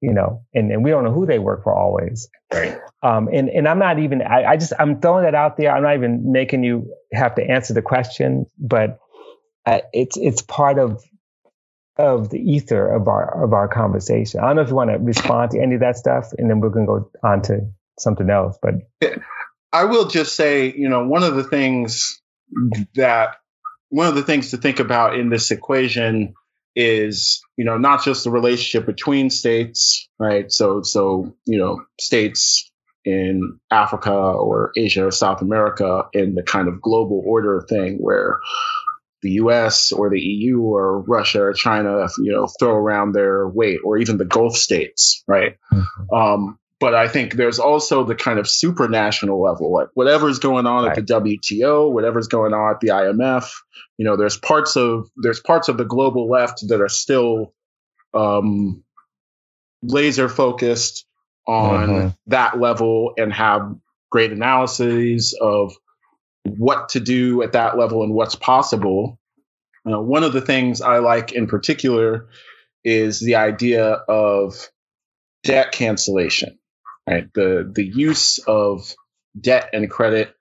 You know, and, and we don't know who they work for always.
Right.
Um, and, and I'm not even, I, I just, I'm throwing that out there. I'm not even making you have to answer the question, but uh, it's it's part of of the ether of our of our conversation. I don't know if you want to respond to any of that stuff, and then we're going to go on to something else. But
I will just say, you know, one of the things that one of the things to think about in this equation is, you know, not just the relationship between states, right? So, so you know, states in Africa or Asia or South America in the kind of global order thing where the US or the EU or Russia or China, you know, throw around their weight, or even the Gulf states, right? Mm-hmm. Um, but I think there's also the kind of supranational level, like whatever's going on right. at the WTO, whatever's going on at the IMF. You know, there's parts of there's parts of the global left that are still um, laser focused on mm-hmm. that level and have great analyses of what to do at that level and what's possible. Uh, one of the things I like in particular is the idea of debt cancellation, right? The the use of debt and credit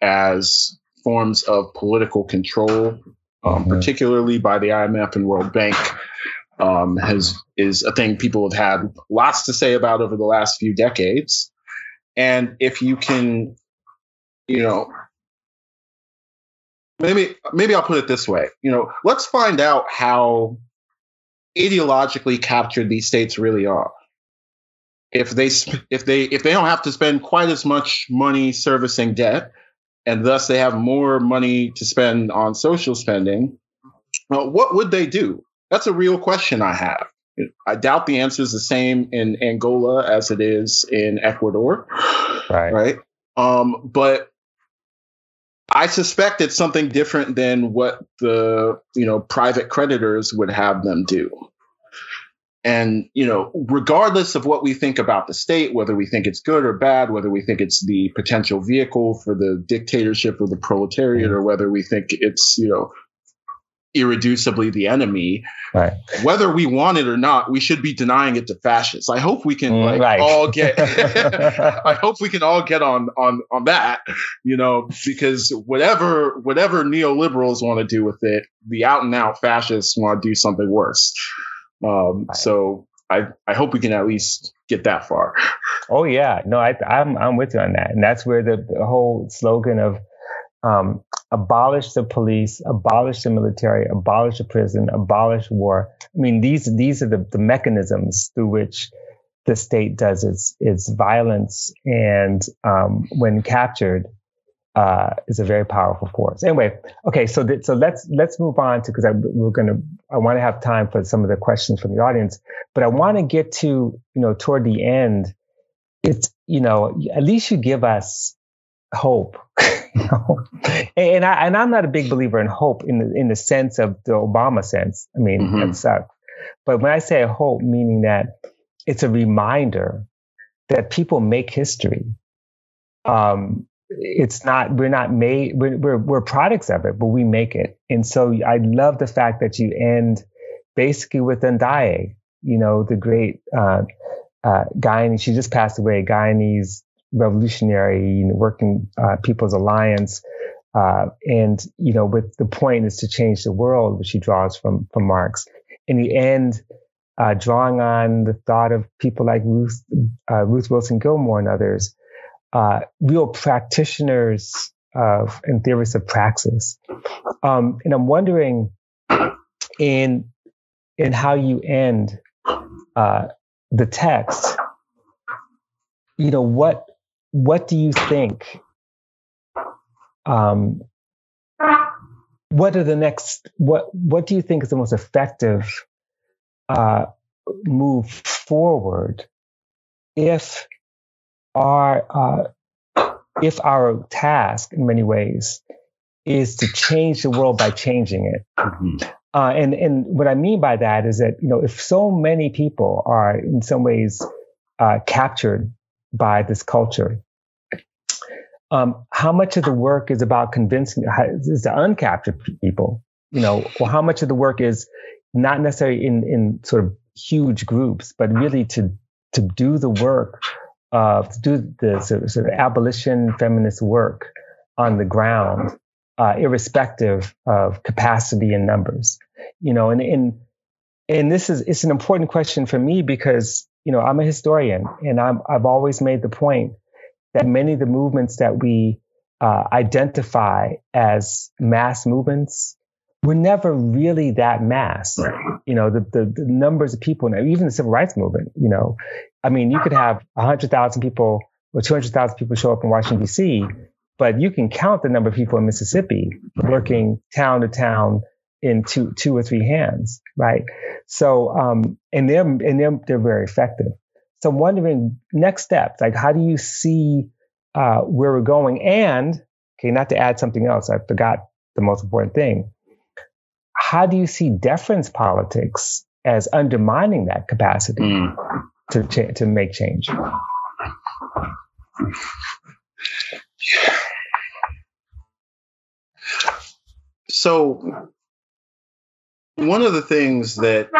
as forms of political control, um, mm-hmm. particularly by the IMF and World Bank, um, has is a thing people have had lots to say about over the last few decades. And if you can, you know, maybe maybe I'll put it this way. You know, let's find out how ideologically captured these states really are. If they if they if they don't have to spend quite as much money servicing debt, and thus they have more money to spend on social spending, well, what would they do? That's a real question I have. I doubt the answer is the same in Angola as it is in Ecuador. Right. Right. Um, but I suspect it's something different than what the you know private creditors would have them do. And you know, regardless of what we think about the state, whether we think it's good or bad, whether we think it's the potential vehicle for the dictatorship or the proletariat, mm-hmm. or whether we think it's you know irreducibly the enemy. Right. Whether we want it or not, we should be denying it to fascists. I hope we can mm, like right. all get. I hope we can all get on on on that. You know, because whatever whatever neoliberals want to do with it, the out and out fascists want to do something worse. Um, right. So I I hope we can at least get that far.
Oh yeah, no, I, I'm I'm with you on that, and that's where the, the whole slogan of um, abolish the police, abolish the military, abolish the prison, abolish war. I mean, these these are the, the mechanisms through which the state does its its violence, and um, when captured, uh, is a very powerful force. Anyway, okay, so th- so let's let's move on to because we're gonna I want to have time for some of the questions from the audience, but I want to get to you know toward the end. It's you know at least you give us hope. and I and I'm not a big believer in hope in the in the sense of the Obama sense. I mean, mm-hmm. that sucks. But when I say hope, meaning that it's a reminder that people make history. Um, it's not we're not made we're, we're we're products of it, but we make it. And so I love the fact that you end basically with Andaiye, you know, the great uh, uh, Guyanese. She just passed away. Guyanese revolutionary working uh, people's alliance uh, and you know with the point is to change the world which he draws from from marx. In the end uh, drawing on the thought of people like ruth uh, ruth wilson gilmore and others uh, real practitioners of and theorists of praxis. Um, and i'm wondering in in how you end uh, the text you know what what do you think? Um, what are the next? What What do you think is the most effective uh, move forward if our uh, if our task, in many ways, is to change the world by changing it? Mm-hmm. Uh, and and what I mean by that is that you know if so many people are in some ways uh, captured by this culture, um, how much of the work is about convincing is to uncaptured people, you know, or how much of the work is not necessarily in in sort of huge groups, but really to to do the work of to do the sort of, sort of abolition feminist work on the ground uh, irrespective of capacity and numbers. You know, and and and this is it's an important question for me because you know I'm a historian and I'm I've always made the point that many of the movements that we uh, identify as mass movements were never really that mass. You know, the, the, the numbers of people, even the civil rights movement. You know, I mean, you could have hundred thousand people or two hundred thousand people show up in Washington D.C., but you can count the number of people in Mississippi working town to town in two two or three hands, right? So, um, and they're and they're they're very effective. So, I'm wondering next steps, like how do you see uh, where we're going? And okay, not to add something else, I forgot the most important thing. How do you see deference politics as undermining that capacity mm. to cha- to make change?
So, one of the things that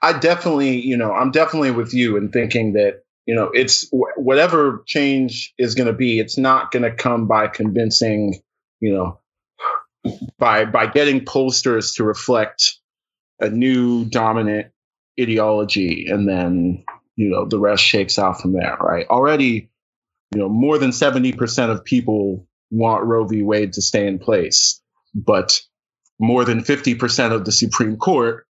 I definitely, you know, I'm definitely with you in thinking that, you know, it's whatever change is going to be, it's not going to come by convincing, you know, by by getting pollsters to reflect a new dominant ideology and then you know the rest shakes out from there right? Already you know more than 70% of people want roe v. Wade to stay in place but more than 50% of the supreme court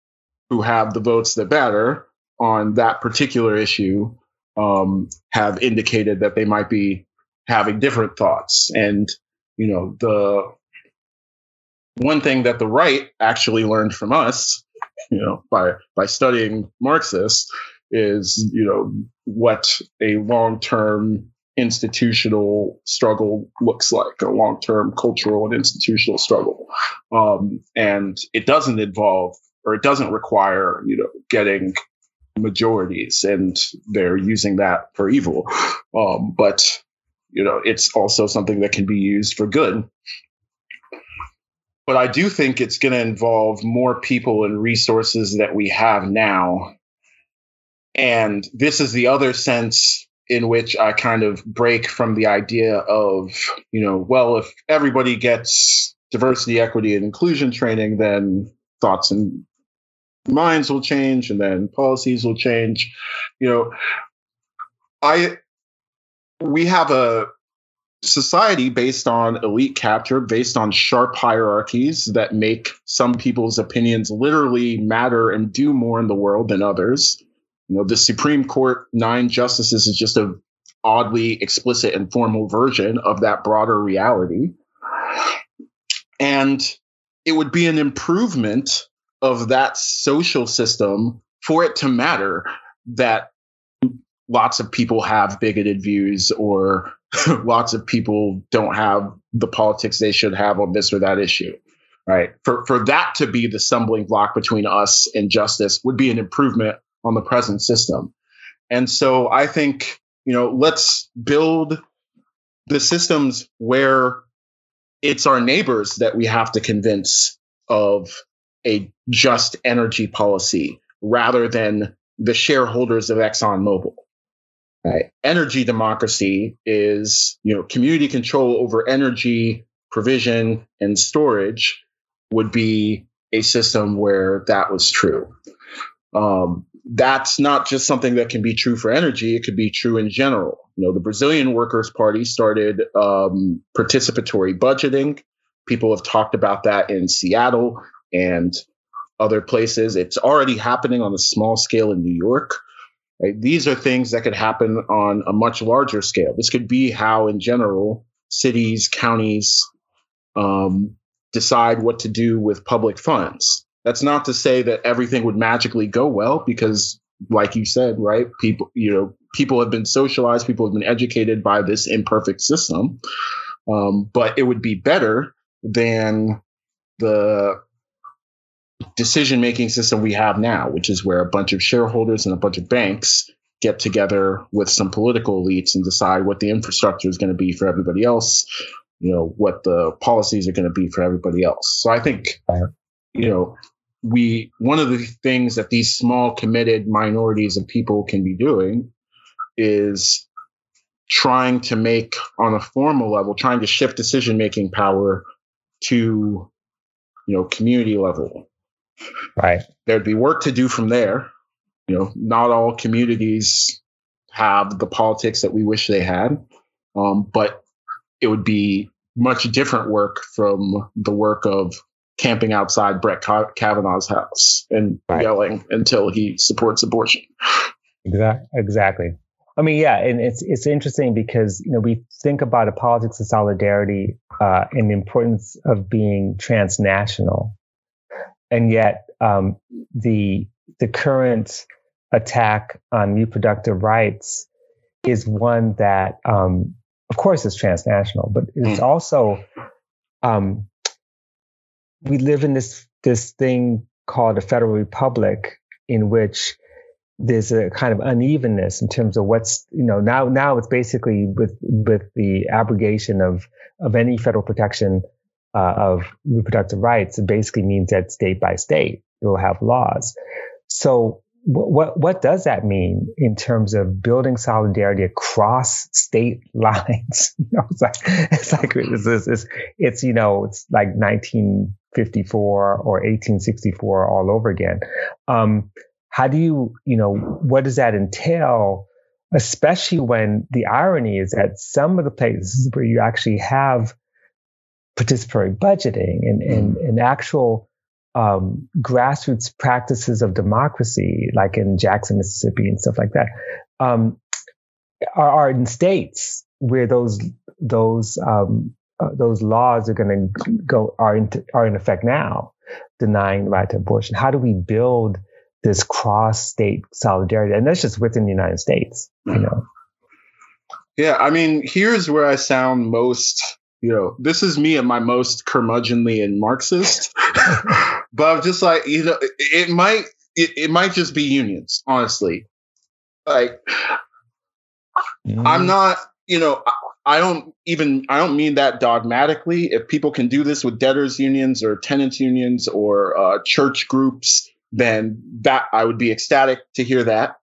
who have the votes that matter on that particular issue um, have indicated that they might be having different thoughts. And you know the one thing that the right actually learned from us, you know, by by studying Marxists, is you know what a long term institutional struggle looks like, a long term cultural and institutional struggle, um, and it doesn't involve or it doesn't require you know getting majorities, and they're using that for evil, um, but you know it's also something that can be used for good but I do think it's going to involve more people and resources that we have now. And this is the other sense in which I kind of break from the idea of, you know, well, if everybody gets diversity, equity, and inclusion training, then thoughts and minds will change and then policies will change. You know, I, we have a society based on elite capture, based on sharp hierarchies that make some people's opinions literally matter and do more in the world than others. You know, the Supreme Court nine justices is just a oddly explicit and formal version of that broader reality. And it would be an improvement of that social system for it to matter that lots of people have bigoted views or lots of people don't have the politics they should have on this or that issue right? For for that to be the stumbling block between us and justice would be an improvement on the present system. And so i think you know let's build the systems where it's our neighbors that we have to convince of a just energy policy rather than the shareholders of ExxonMobil Right. Energy democracy is, you know, community control over energy provision and storage would be a system where that was true. Um, that's not just something that can be true for energy; it could be true in general. You know, the Brazilian Workers' Party started um, participatory budgeting. People have talked about that in Seattle and other places. It's already happening on a small scale in New York. Right? These are things that could happen on a much larger scale. This could be how, in general, cities, counties um, decide what to do with public funds. That's not to say that everything would magically go well, because, like you said, right? People, you know, people have been socialized, people have been educated by this imperfect system. Um, but it would be better than the decision making system we have now, which is where a bunch of shareholders and a bunch of banks get together with some political elites and decide what the infrastructure is going to be for everybody else, you know, what the policies are going to be for everybody else. So I think, you know, we, one of the things that these small committed minorities of people can be doing is trying to make on a formal level, trying to shift decision making power to you know community level.
Right.
There'd be work to do from there. You know, not all communities have the politics that we wish they had, um, but it would be much different work from the work of camping outside Brett Kavanaugh's house and right. yelling until he supports abortion.
Exactly. Exactly. I mean, yeah, and it's it's interesting because you know we think about a politics of solidarity uh, and the importance of being transnational, and yet um, the the current attack on reproductive rights is one that, um, of course, is transnational, but it's mm. also um, we live in this this thing called a federal republic in which there's a kind of unevenness in terms of what's you know now now it's basically with with the abrogation of of any federal protection uh, of reproductive rights it basically means that state by state you'll have laws so what what does that mean in terms of building solidarity across state lines? you know, it's like it's like it's, it's, it's, it's you know it's like 1954 or 1864 all over again. Um, how do you you know what does that entail? Especially when the irony is that some of the places where you actually have participatory budgeting and, and, and actual um, grassroots practices of democracy, like in Jackson, Mississippi, and stuff like that, um, are, are, in states where those those um, uh, those laws are going to go are in are in effect now, denying the right to abortion. How do we build this cross state solidarity? And that's just within the United States, you know.
Yeah, I mean, here's where I sound most you know, this is me at my most curmudgeonly and Marxist. but I'm just like, you know, it, might it, it, might just be unions, honestly. Like mm. I'm not, you know, I, I don't even I don't mean that dogmatically. If people can do this with debtors unions or tenants unions or uh, church groups, then that I would be ecstatic to hear that.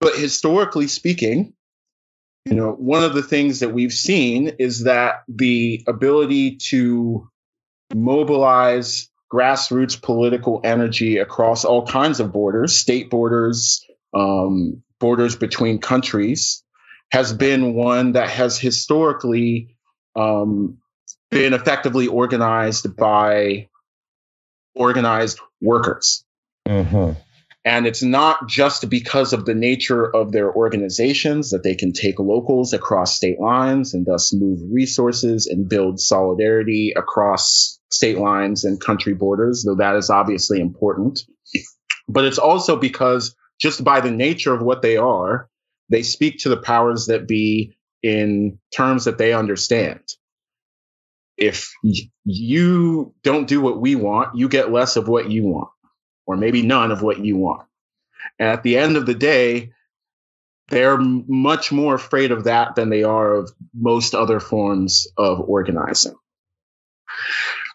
But historically speaking, you know, one of the things that we've seen is that the ability to mobilize grassroots political energy across all kinds of borders, state borders, um, borders between countries, has been one that has historically um, been effectively organized by organized workers. Mm-hmm. And it's not just because of the nature of their organizations that they can take locals across state lines and thus move resources and build solidarity across state lines and country borders, though that is obviously important. But it's also because just by the nature of what they are, they speak to the powers that be in terms that they understand. If you don't do what we want, you get less of what you want or maybe none of what you want. And at the end of the day, they're much more afraid of that than they are of most other forms of organizing.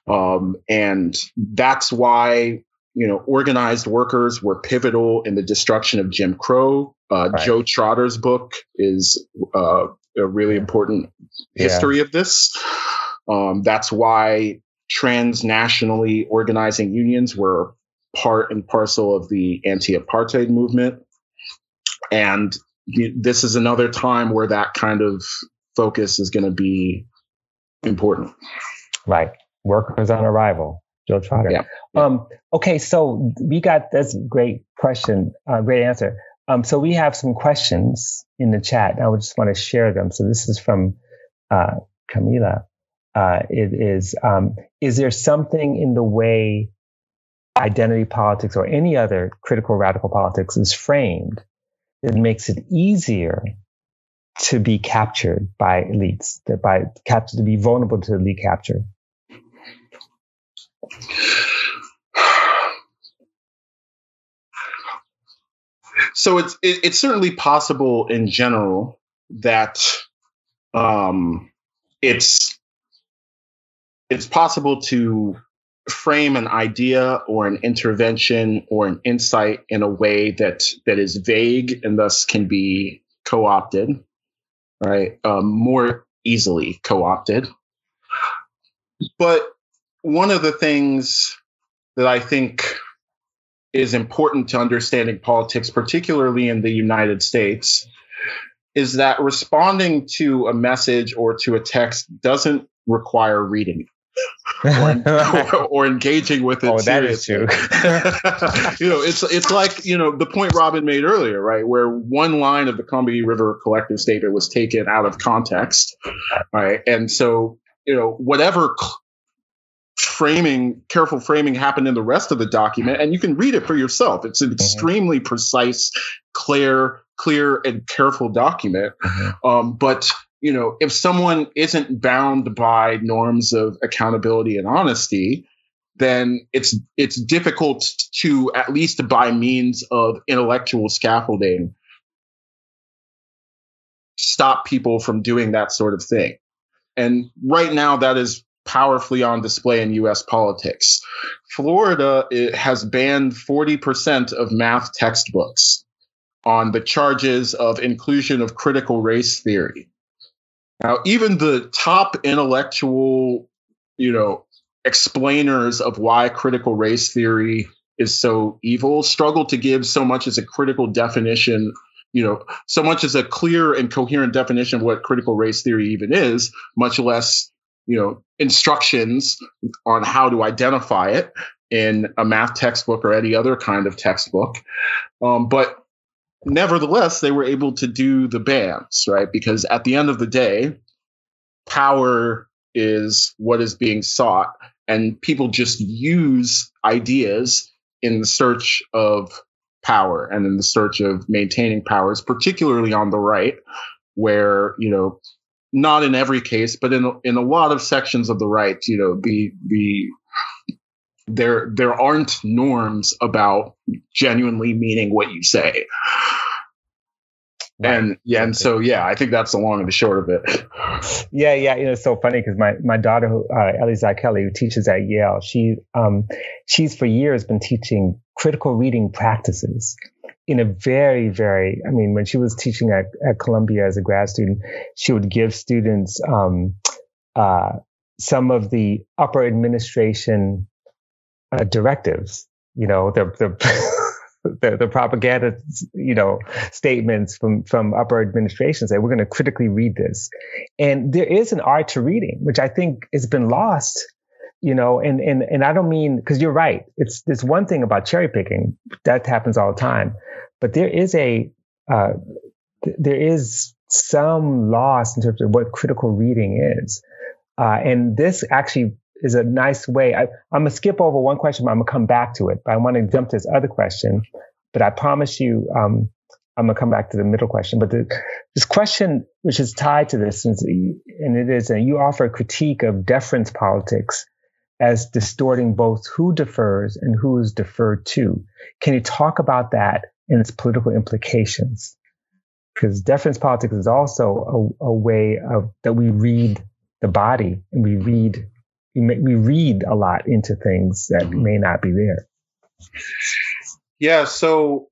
Um, and that's why, you know, organized workers were pivotal in the destruction of Jim Crow. Uh, right. Joe Trotter's book is uh, a really important history yeah. of this. Um, that's why transnationally organizing unions were part and parcel of the anti-apartheid movement. And this is another time where that kind of focus is going to be important.
Right. Workers on arrival. Joe trotter. Yeah. um, okay so we got this great question uh, great answer. Um, so we have some questions in the chat. I would just want to share them. So this is from uh, camila. Uh, it is um, is there something in the way identity politics or any other critical radical politics is framed, it makes it easier to be captured by elites, that by captured to be vulnerable to elite capture.
So it's it, it's certainly possible in general that um, it's it's possible to frame an idea or an intervention or an insight in a way that that is vague and thus can be co-opted right? Um, more easily co opted. But one of the things that I think is important to understanding politics, particularly in the United States, is that responding to a message or to a text doesn't require reading or, or, engaging with it. Oh, that is true. you know, it's it's like you know the point Robin made earlier, right, where one line of the Combahee River Collective Statement was taken out of context, right, and so you know whatever framing, careful framing happened in the rest of the document, and you can read it for yourself. It's an mm-hmm. extremely precise, clear, clear, and careful document. Mm-hmm. Um, but you know, if someone isn't bound by norms of accountability and honesty, then it's it's difficult to at least by means of intellectual scaffolding stop people from doing that sort of thing. And right now that is powerfully on display in US politics. Florida eh, has banned 40% of math textbooks on the charges of inclusion of critical race theory. Now, even the top intellectual, you know, explainers of why critical race theory is so evil struggle to give so much as a critical definition, you know, so much as a clear and coherent definition of what critical race theory even is, much less, you know, instructions on how to identify it in a math textbook or any other kind of textbook. Um, but nevertheless, they were able to do the bans, right? Because at the end of the day, power is what is being sought, and people just use ideas in the search of power and in the search of maintaining powers, particularly on the right, where, you know, not in every case, but in in a lot of sections of the right, you know, the the there there aren't norms about genuinely meaning what you say. Right. And yeah, and so yeah, I think that's the long and the short of it.
Yeah, yeah, you know, it's so funny because my my daughter, uh, Ellie Kelley, who teaches at Yale, she um she's for years been teaching critical reading practices in a very, very. I mean, when she was teaching at at Columbia as a grad student, she would give students um uh some of the upper administration uh, directives. You know, the the, the, the propaganda, you know, statements from from upper administration say we're going to critically read this, and there is an art to reading, which I think has been lost. You know, and and and I don't mean because you're right. It's there's one thing about cherry picking that happens all the time, but there is a uh, th- there is some loss in terms of what critical reading is. Uh, and this actually is a nice way. I, am gonna skip over one question, but I'm gonna come back to it. But I want to jump to this other question. But I promise you, um, I'm gonna come back to the middle question. But the, this question, which is tied to this, and it is, and you offer a critique of deference politics as distorting both who defers and who is deferred to. Can you talk about that and its political implications? Because deference politics is also a, a way of that we read the body and we read we, read a lot into things that mm-hmm. may not be there.
Yeah. So,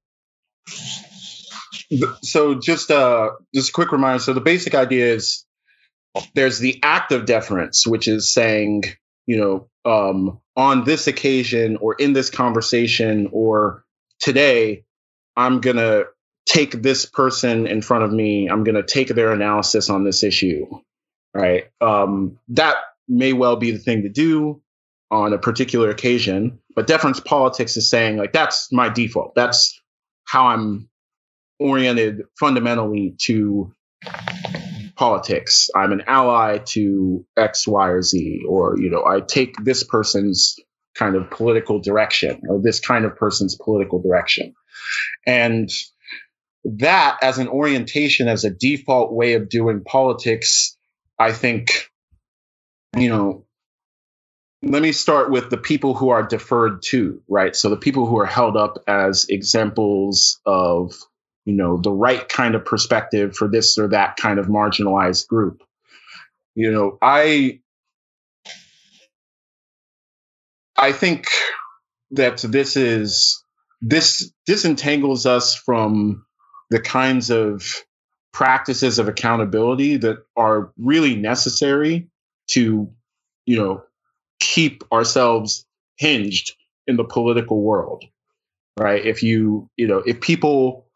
so just uh, just a quick reminder. So the basic idea is there's the act of deference, which is saying, you know, um, on this occasion or in this conversation or today, I'm gonna take this person in front of me. I'm gonna take their analysis on this issue. Right. Um, that may well be the thing to do on a particular occasion, but deference politics is saying like that's my default. That's how I'm oriented fundamentally to politics. I'm an ally to X, Y, or Z, or you know, I take this person's kind of political direction or this kind of person's political direction. And that as an orientation, as a default way of doing politics, I think you know, let me start with the people who are deferred to, right? So the people who are held up as examples of, you know, the right kind of perspective for this or that kind of marginalized group. You know, I I think that this is this disentangles us from the kinds of practices of accountability that are really necessary to, you know, keep ourselves hinged in the political world. Right? If you, you know, if people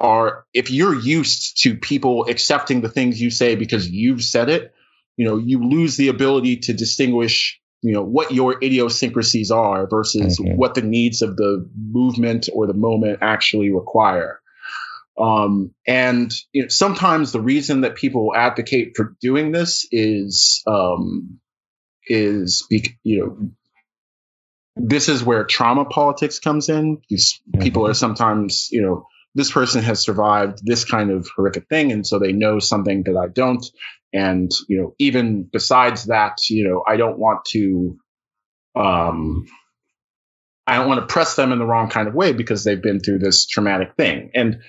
are if you're used to people accepting the things you say because you've said it, you know, you lose the ability to distinguish, you know, what your idiosyncrasies are versus mm-hmm. what the needs of the movement or the moment actually require. Um, and you know, sometimes the reason that people advocate for doing this is um, is you know this is where trauma politics comes in. Because people are sometimes you know this person has survived this kind of horrific thing and so they know something that i don't. And you know even besides that you know i don't want to um i don't want to press them in the wrong kind of way because they've been through this traumatic thing. And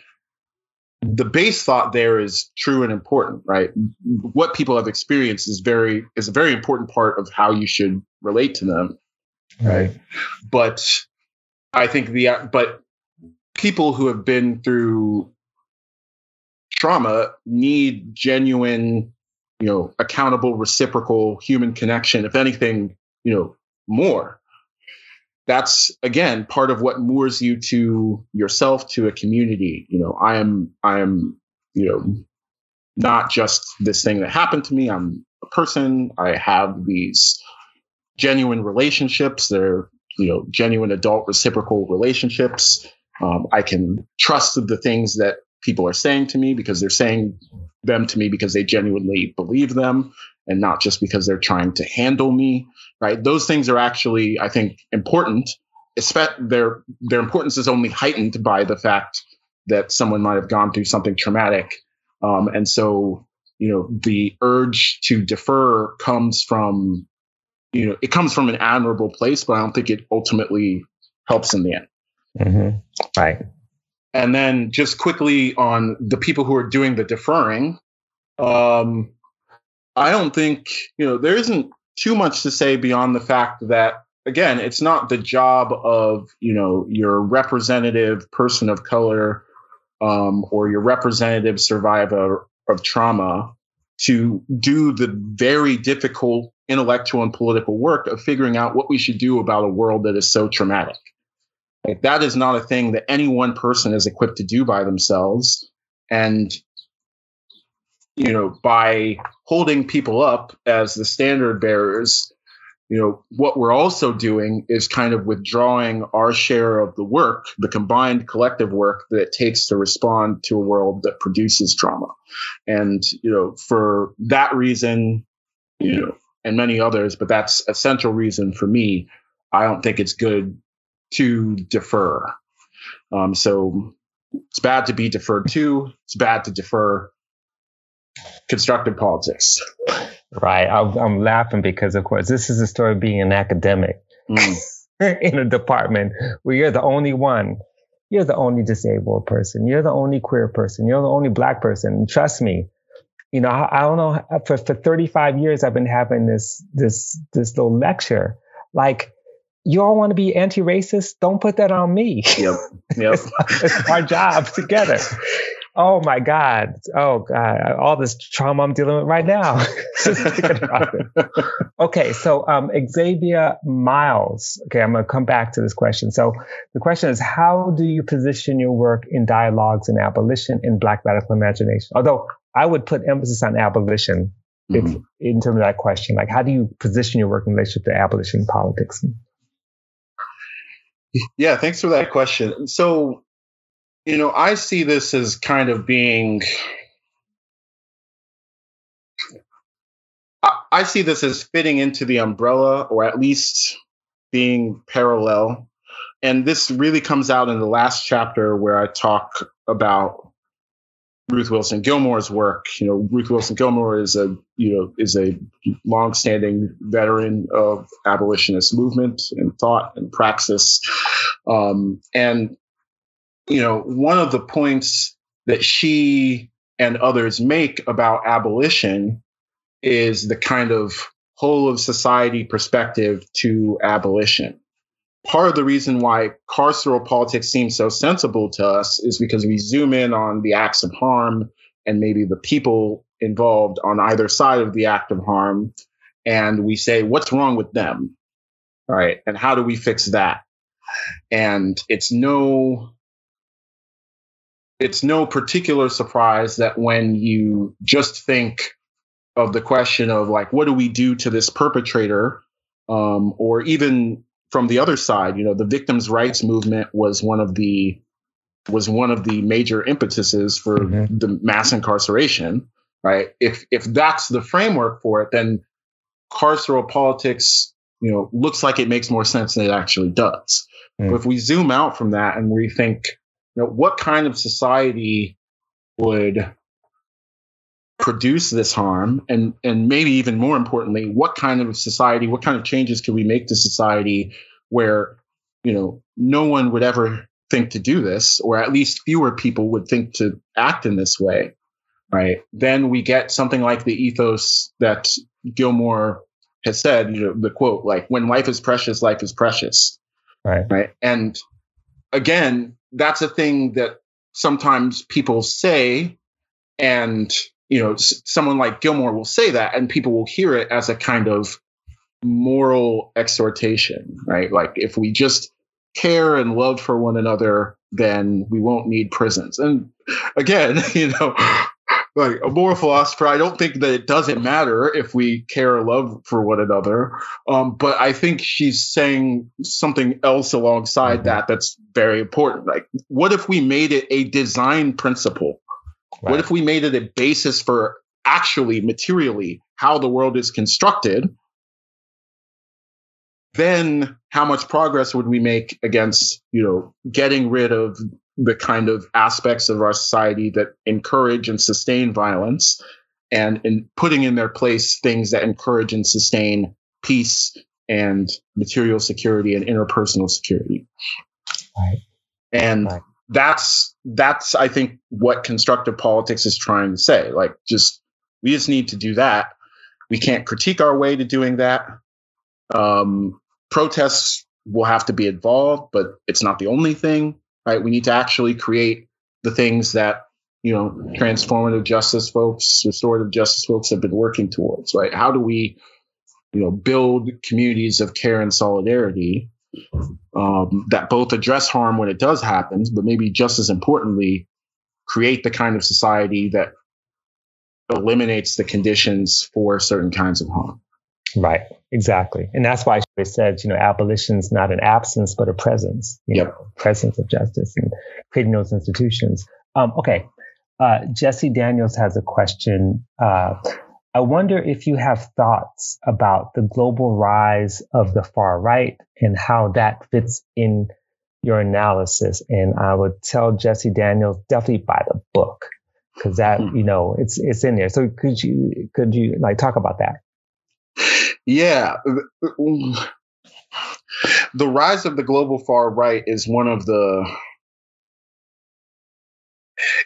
the base thought there is true and important right what people have experienced is very is a very important part of how you should relate to them right but i think the but people who have been through trauma need genuine, you know, accountable, reciprocal human connection. If anything, you know, more. That's again part of what moors you to yourself, to a community. You know, I am, I am, you know, not just this thing that happened to me. I'm a person. I have these genuine relationships. They're, you know, genuine adult reciprocal relationships um, I can trust the things that people are saying to me because they're saying them to me because they genuinely believe them and not just because they're trying to handle me. Right? Those things are actually, I think, important. Their their importance is only heightened by the fact that someone might have gone through something traumatic, um, and so you know the urge to defer comes from you know it comes from an admirable place, but I don't think it ultimately helps in the end.
Mm-hmm. Right.
And then just quickly on the people who are doing the deferring, um, I don't think, you know, there isn't too much to say beyond the fact that, again, it's not the job of, you know, your representative person of color um, or your representative survivor of trauma to do the very difficult intellectual and political work of figuring out what we should do about a world that is so traumatic. Like that is not a thing that any one person is equipped to do by themselves. And you know, by holding people up as the standard bearers, you know, what we're also doing is kind of withdrawing our share of the work, the combined collective work that it takes to respond to a world that produces trauma. And, you know, for that reason, you know, and many others, but that's a central reason for me. I don't think it's good to defer. Um, so it's bad to be deferred to. It's bad to defer constructive politics.
Right. I'm, I'm laughing because, of course, this is the story of being an academic mm. in a department where you're the only one. You're the only disabled person. You're the only queer person. You're the only black person. And trust me, you know, I, I don't know. For, for 35 years, I've been having this this this little lecture. Like, you all want to be anti-racist? Don't put that on me.
Yep yep.
It's, it's, our job together. Oh my god. Oh god all this trauma i'm dealing with right now. Okay so um, xavier miles. Okay i'm going to come back to this question. So the question is how do you position your work in dialogues and abolition in black radical imagination? Although i would put emphasis on abolition mm-hmm. if, in terms of that question. Like how do you position your work in relation to abolition politics
yeah, thanks for that question. So, you know, I see this as kind of being. I see this as fitting into the umbrella, or at least being parallel. And this really comes out in the last chapter where I talk about Ruth Wilson Gilmore's work. You know, Ruth Wilson Gilmore is a you know is a longstanding veteran of abolitionist movement and thought and praxis. Um, and you know, one of the points that she and others make about abolition is the kind of whole of society perspective to abolition. Part of the reason why carceral politics seems so sensible to us is because we zoom in on the acts of harm and maybe the people involved on either side of the act of harm and we say what's wrong with them? Right and how do we fix that? And it's no it's no particular surprise that when you just think of the question of like what do we do to this perpetrator um, or even from the other side you know the victims rights movement was one of the was one of the major impetuses for mm-hmm. the mass incarceration right if if that's the framework for it then carceral politics you know looks like it makes more sense than it actually does mm. but if we zoom out from that and we think you know what kind of society would produce this harm? And and maybe even more importantly what kind of society what kind of changes can we make to society where you know no one would ever think to do this or at least fewer people would think to act in this way right? Then we get something like the ethos that gilmore has said you know the quote like when life is precious life is precious.
Right.
Right? And again that's a thing that sometimes people say and you know, someone like Gilmore will say that, and people will hear it as a kind of moral exhortation, right? Like if we just care and love for one another, then we won't need prisons. And again, you know, like a moral philosopher, I don't think that it doesn't matter if we care or love for one another. Um, but I think she's saying something else alongside mm-hmm. that that's very important. Like, what if we made it a design principle Right. What if we made it a basis for actually materially how the world is constructed? Then how much progress would we make against, you know, getting rid of the kind of aspects of our society that encourage and sustain violence and in putting in their place things that encourage and sustain peace and material security and interpersonal security.
Right.
And right that's that's I think what constructive politics is trying to say. Like just we just need to do that. We can't critique our way to doing that. Um, protests will have to be involved, but it's not the only thing, right? We need to actually create the things that you know transformative justice folks, restorative justice folks have been working towards, right? How do we, you know, build communities of care and solidarity um, that both address harm when it does happen, but maybe just as importantly, create the kind of society that eliminates the conditions for certain kinds of harm.
Right, exactly. And that's why she said, you know, abolition is not an absence, but a presence, you yep. know, presence of justice and creating those institutions. Um, okay. Uh, Jesse Daniels has a question. Uh, I wonder if you have thoughts about the global rise of the far right and how that fits in your analysis. And I would tell Jesse Daniels definitely buy the book because that hmm. you know it's it's in there. So could you could you like talk about that?
Yeah. The rise of the global far right is one of the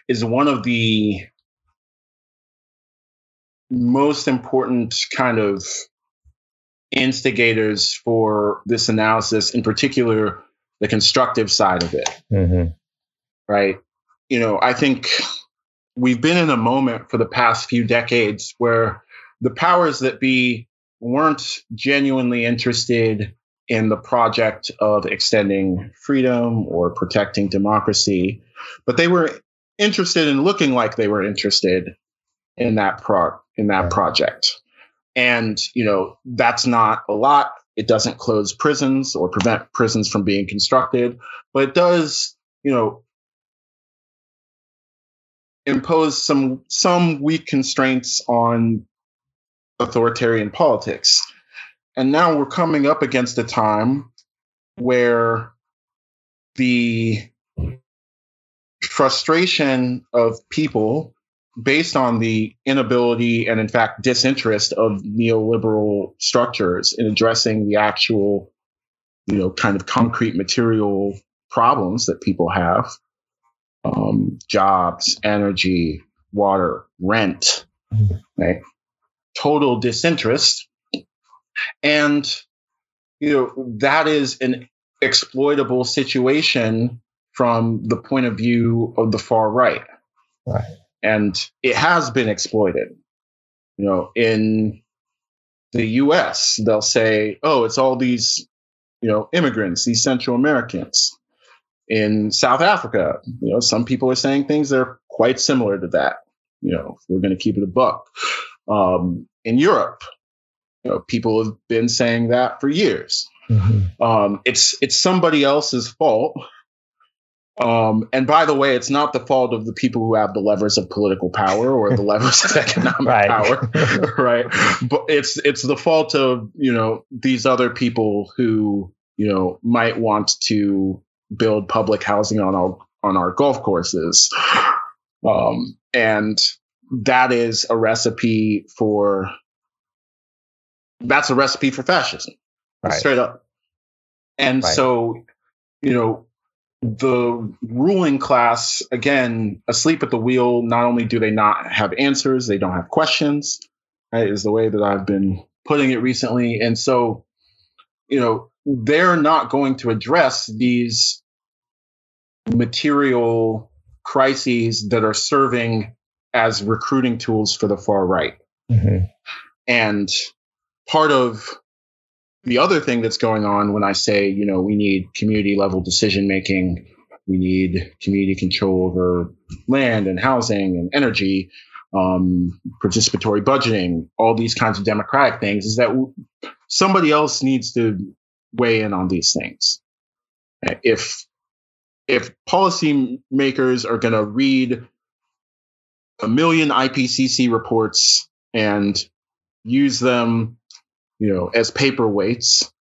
is one of the most important kind of instigators for this analysis, in particular, the constructive side of it. Mm-hmm. Right. You know, I think we've been in a moment for the past few decades where the powers that be weren't genuinely interested in the project of extending freedom or protecting democracy, but they were interested in looking like they were interested in that pro in that project. And, you know, that's not a lot. It doesn't close prisons or prevent prisons from being constructed, but it does, you know, impose some some weak constraints on authoritarian politics. And now we're coming up against a time where the frustration of people based on the inability and, in fact, disinterest of neoliberal structures in addressing the actual, you know, kind of concrete material problems that people have um, jobs, energy, water, rent, right? Total disinterest. And, you know, that is an exploitable situation from the point of view of the far right.
Right.
And it has been exploited. You know, in the US, they'll say, oh, it's all these, you know, immigrants, these Central Americans. In South Africa, you know, some people are saying things that are quite similar to that. You know, we're going to keep it a buck. Um, in Europe, you know, people have been saying that for years. Mm-hmm. Um, it's it's somebody else's fault. Um, and by the way, it's not the fault of the people who have the levers of political power or the levers of economic power, right? But it's it's the fault of you know these other people who you know might want to build public housing on our on our golf courses, um, and that is a recipe for that's a recipe for fascism, right. straight up. And right. so, you know, the ruling class, again, asleep at the wheel, not only do they not have answers, they don't have questions, right, is the way that I've been putting it recently. And so, you know, they're not going to address these material crises that are serving as recruiting tools for the far right. Mm-hmm. And part of the other thing that's going on when I say, you know, we need community level decision making, we need community control over land and housing and energy, um, participatory budgeting, all these kinds of democratic things, is that somebody else needs to weigh in on these things. If if policymakers are going to read a million IPCC reports and use them you know, as paperweights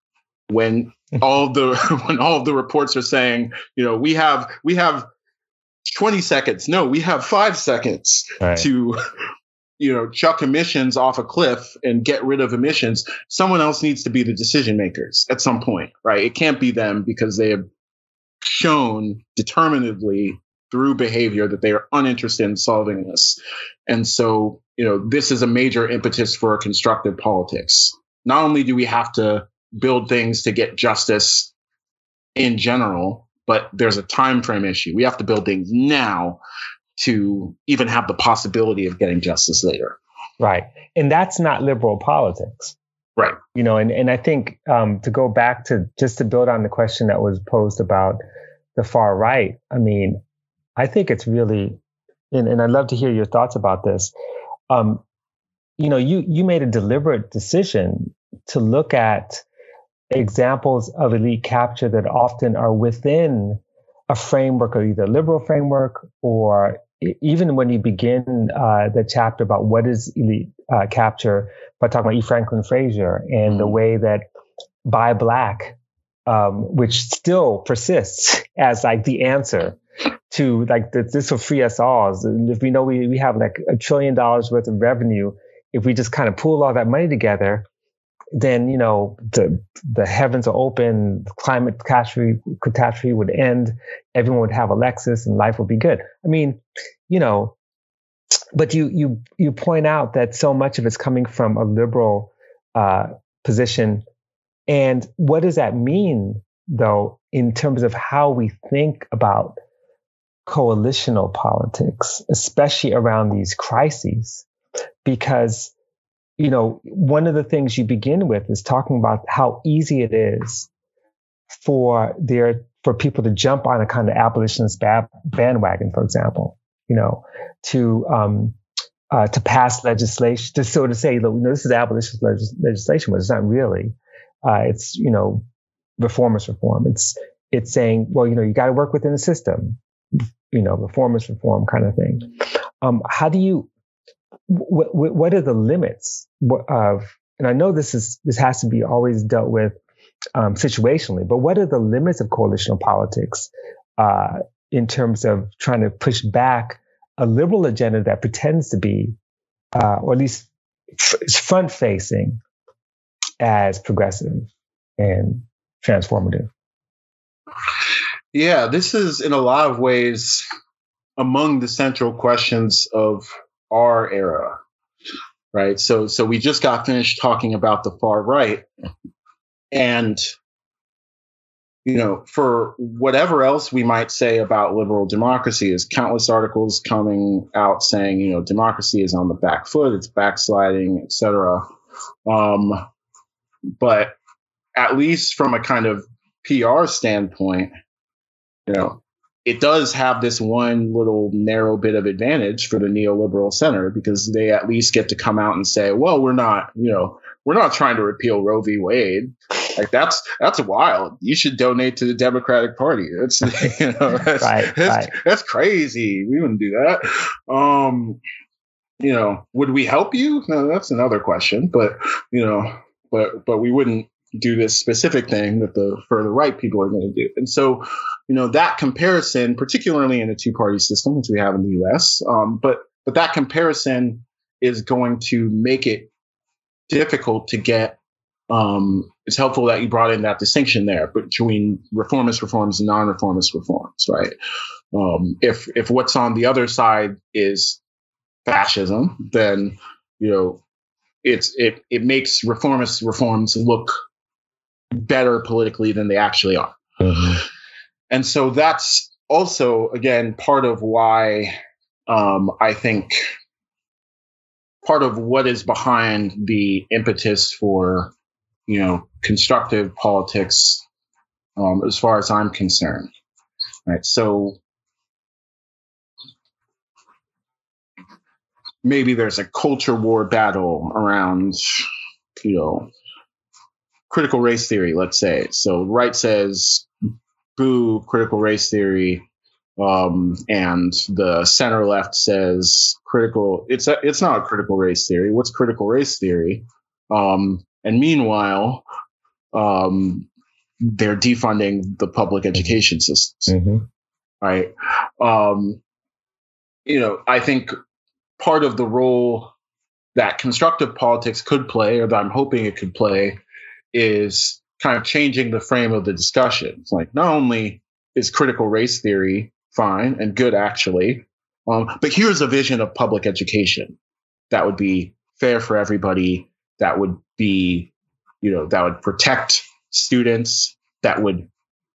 when all the when all the reports are saying, you know, we have we have 20 seconds. No, we have five seconds right. to you know chuck emissions off a cliff and get rid of emissions someone else needs to be the decision makers at some point right it can't be them because they have shown determinedly through behavior that they are uninterested in solving this and so you know this is a major impetus for constructive politics not only do we have to build things to get justice in general, but there's a time frame issue. We have to build things now to even have the possibility of getting justice later.
Right. And that's not liberal politics.
Right.
You know, and, and I think um, to go back to just to build on the question that was posed about the far right, I mean, I think it's really, and, and I'd love to hear your thoughts about this. Um, you know, you you made a deliberate decision to look at examples of elite capture that often are within a framework of either liberal framework or even when you begin uh, the chapter about what is elite uh, capture by talking about E. Franklin Frazier and mm-hmm. the way that buy black, um, which still persists as like the answer to like the, this will free us all. If we know we, we have like a trillion dollars worth of revenue if we just kind of pool all that money together, then you know the the heavens are open, climate catastrophe catastrophe would end, everyone would have a Lexus, and life would be good. I mean, you know, but you you you point out that so much of it's coming from a liberal uh, position, and what does that mean though in terms of how we think about coalitional politics, especially around these crises? Because you know one of the things you begin with is talking about how easy it is for there for people to jump on a kind of abolitionist bandwagon, for example, you know, to um, uh, to pass legislation, to sort of say, look, you know, this is abolitionist legislation, but it's not really. Uh, it's you know, reformist reform. It's it's saying, well, you know, you got to work within the system, you know, reformist reform kind of thing. Um, how do you what, what are the limits of, and I know this is, this has to be always dealt with um, situationally, but what are the limits of coalitional politics uh, in terms of trying to push back a liberal agenda that pretends to be, uh, or at least front facing as progressive and transformative?
Yeah, this is in a lot of ways among the central questions of our era, right? So, so we just got finished talking about the far right, and you know, for whatever else we might say about liberal democracy, is countless articles coming out saying, you know, democracy is on the back foot, it's backsliding, etc. Um, but at least from a kind of PR standpoint, you know, it does have this one little narrow bit of advantage for the neoliberal center because they at least get to come out and say, well, we're not, you know, we're not trying to repeal Roe v. Wade. Like that's that's wild. You should donate to the Democratic Party. That's you know that's, right, that's, right. that's crazy. We wouldn't do that. Um, you know, would we help you? No, that's another question. But you know, but but we wouldn't do this specific thing that the further right people are going to do. And so, you know, that comparison, particularly in a two party system, which we have in the U.S., um, but but that comparison is going to make it difficult to get. Um, it's helpful that you brought in that distinction there between reformist reforms and non-reformist reforms, right? Um, if if what's on the other side is fascism, then you know it's it it makes reformist reforms look better politically than they actually are. Mm-hmm. And so that's also again part of why um, I think part of what is behind the impetus for you know constructive politics um, as far as i'm concerned right so maybe there's a culture war battle around you know critical race theory let's say so right says boo critical race theory um, and the center left says critical. It's a, it's not a critical race theory. What's critical race theory? Um, and meanwhile, um, they're defunding the public education systems. Mm-hmm. Right. Um, you know, I think part of the role that constructive politics could play, or that I'm hoping it could play, is kind of changing the frame of the discussion. It's like not only is critical race theory fine and good actually. Um, but here's a vision of public education that would be fair for everybody, that would be, you know, that would protect students, that would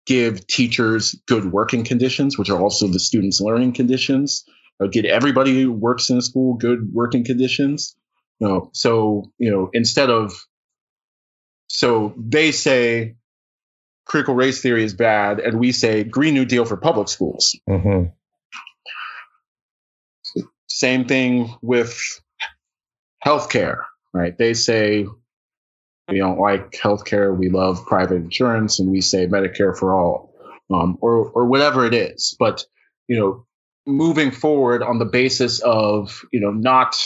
give teachers good working conditions, which are also the students' learning conditions. Get everybody who works in a school good working conditions. You know, so you know, instead of so they say critical race theory is bad, and we say Green New Deal for public schools. Mm-hmm. Same thing with healthcare, right? They say we don't like healthcare, we love private insurance, and we say Medicare for all, um, or or whatever it is. But you know, moving forward on the basis of you know not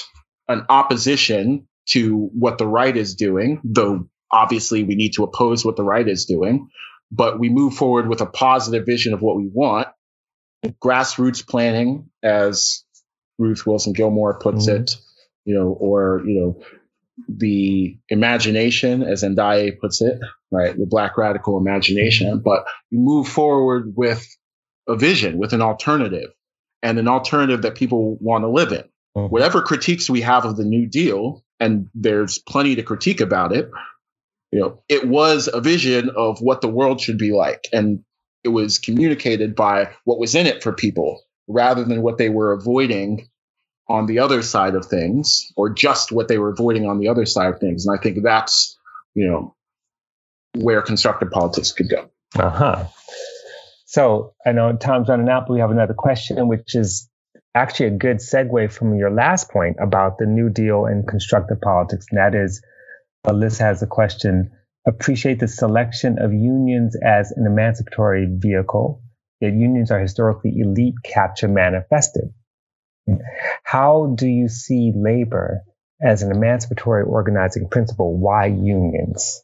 an opposition to what the right is doing, though obviously we need to oppose what the right is doing, but we move forward with a positive vision of what we want. Grassroots planning, as Ruth Wilson Gilmore puts mm-hmm. it, you know, or, you know, the imagination, as Andaiye puts it, right? The black radical imagination, mm-hmm. but move forward with a vision, with an alternative and an alternative that people want to live in. Mm-hmm. Whatever critiques we have of the New Deal, and there's plenty to critique about it, you know, it was a vision of what the world should be like. And it was communicated by what was in it for people rather than what they were avoiding on the other side of things or just what they were avoiding on the other side of things. And I think that's, you know, where constructive politics could go.
Uh huh. So I know time's running out, but we have another question, which is actually a good segue from your last point about the New Deal and constructive politics. And that is, Liz has a question. Appreciate the selection of unions as an emancipatory vehicle, yet unions are historically elite capture manifested. How do you see labor as an emancipatory organizing principle? Why unions?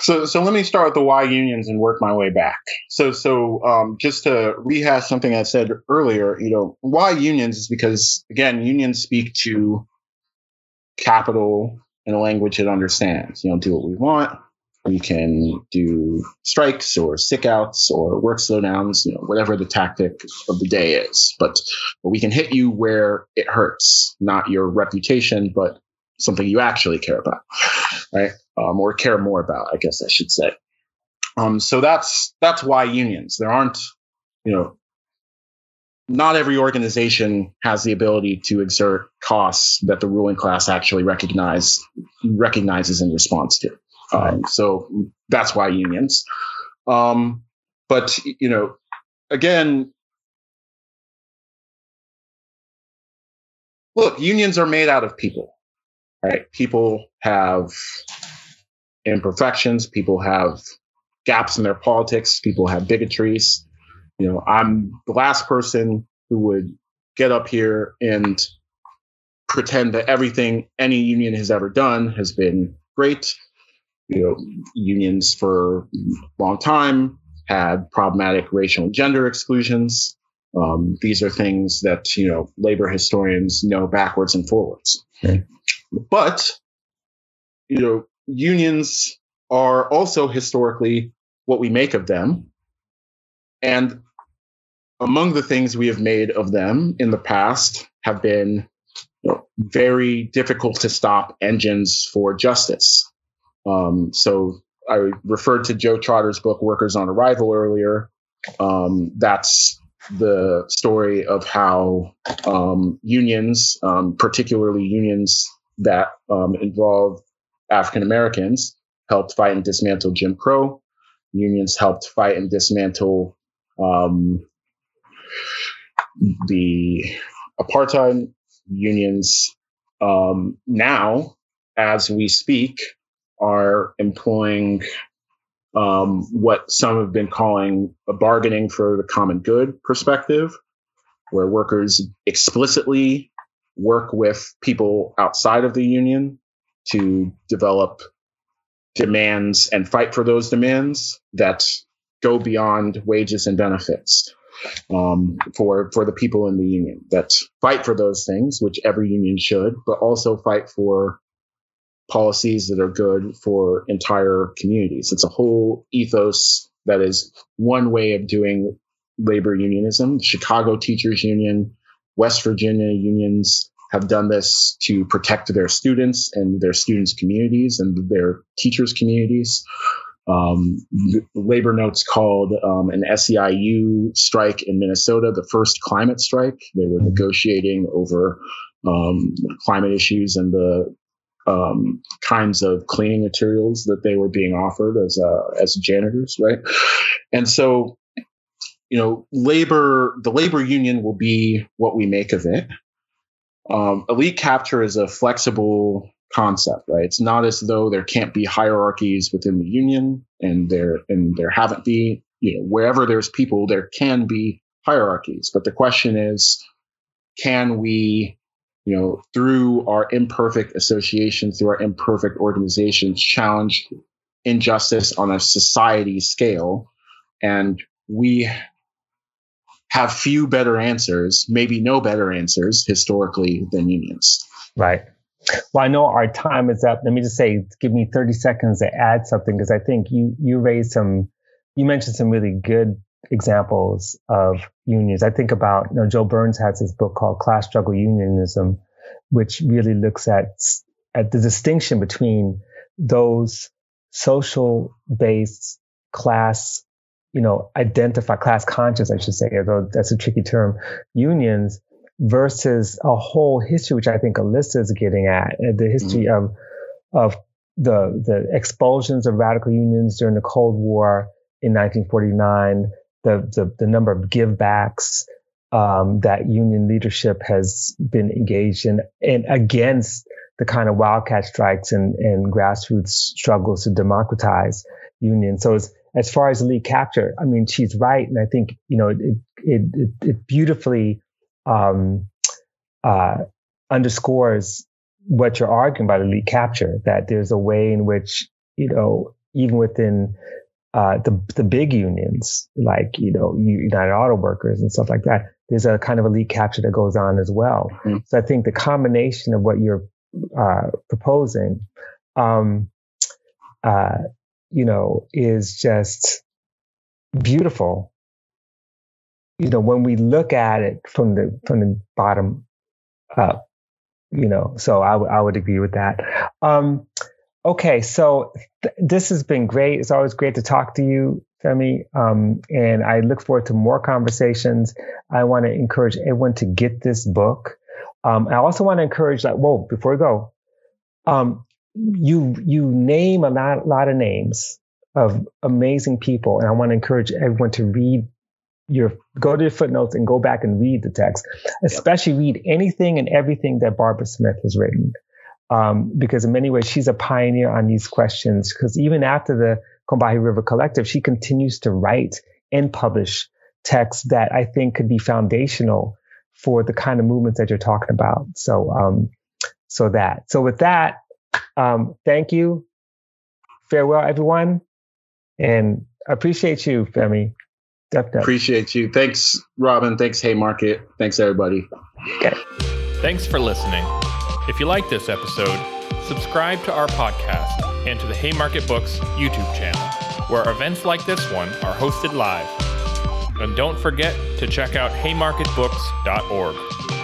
So, so let me start with the why unions and work my way back. So, so um, just to rehash something I said earlier, you know, why unions is because again, unions speak to capital in a language it understands. You know, do what we want. We can do strikes or sick outs or work slowdowns, you know, whatever the tactic of the day is. But, but we can hit you where it hurts, not your reputation, but something you actually care about, right? Um, or care more about, I guess I should say. Um, so that's that's why unions. There aren't, you know, not every organization has the ability to exert costs that the ruling class actually recognize recognizes in response to. Um, so that's why unions. Um, but you know, again, look, unions are made out of people, right? People have imperfections. People have gaps in their politics. People have bigotries. You know, I'm the last person who would get up here and pretend that everything any union has ever done has been great. You know, unions for a long time had problematic racial and gender exclusions. Um, these are things that you know labor historians know backwards and forwards. Okay. But you know, unions are also historically what we make of them. And among the things we have made of them in the past have been you know, very difficult to stop engines for justice. Um, so I referred to Joe Trotter's book Workers on Arrival earlier. Um, that's the story of how um, unions, um, particularly unions that um, involve African Americans, helped fight and dismantle Jim Crow unions helped fight and dismantle um, the apartheid unions. Um, now, as we speak, are employing um, what some have been calling a bargaining for the common good perspective, where workers explicitly work with people outside of the union to develop demands and fight for those demands that go beyond wages and benefits um, for for the people in the union that fight for those things, which every union should, but also fight for policies that are good for entire communities. It's a whole ethos that is one way of doing labor unionism. Chicago Teachers Union, West Virginia unions, have done this to protect their students and their students' communities and their teachers' communities. Um, labor notes called um, an SEIU strike in Minnesota the first climate strike. They were negotiating over um, climate issues and the um, kinds of cleaning materials that they were being offered as uh, as janitors, right? And so, you know, labor the labor union will be what we make of it. Um, elite capture is a flexible concept, right? It's not as though there can't be hierarchies within the union, and there and there haven't be. You know, wherever there's people, there can be hierarchies. But the question is, can we, you know, through our imperfect association, through our imperfect organizations, challenge injustice on a society scale? And we have few better answers, maybe no better answers historically than unions.
Right. Well, I know our time is up. Let me just say, give me 30 seconds to add something because I think you you raised some, you mentioned some really good examples of unions. I think about, you know, Joe Burns has this book called Class Struggle Unionism, which really looks at at the distinction between those social based class you know, identify class conscious, I should say, although that's a tricky term, unions versus a whole history, which I think Alyssa is getting at, uh, the history mm-hmm. of, of the, the expulsions of radical unions during the Cold War in 1949, the, the, the number of givebacks um, that union leadership has been engaged in and against the kind of wildcat strikes and, and grassroots struggles to democratize unions. So it's, as far as elite capture, I mean, she's right, and I think you know it it it, it beautifully um, uh, underscores what you're arguing about elite capture. That there's a way in which you know even within uh, the the big unions, like you know United Auto Workers and stuff like that, there's a kind of elite capture that goes on as well. Mm-hmm. So I think the combination of what you're uh, proposing um, uh, you know, is just beautiful. You know, when we look at it from the from the bottom up, you know, so I, w- I would agree with that. Um, Okay, so th- this has been great. It's always great to talk to you, Femi. Um, and I look forward to more conversations. I want to encourage everyone to get this book. Um, I also want to encourage, like, whoa, before we go, um, you you name a lot, lot of names of amazing people, and I want to encourage everyone to read your go to the footnotes and go back and read the text, especially read anything and everything that Barbara Smith has written um, because in many ways she's a pioneer on these questions. Because even after the Combahee River Collective, she continues to write and publish texts that I think could be foundational for the kind of movements that you're talking about. So, um, so that. So with that, um, thank you. Farewell, everyone, and appreciate you, Femi.
Definitely. Appreciate you. Thanks, Robin. Thanks, Haymarket. Thanks, everybody.
Okay. Thanks for listening. If you like this episode, subscribe to our podcast and to the Haymarket Books YouTube channel, where events like this one are hosted live. And don't forget to check out haymarketbooks.org.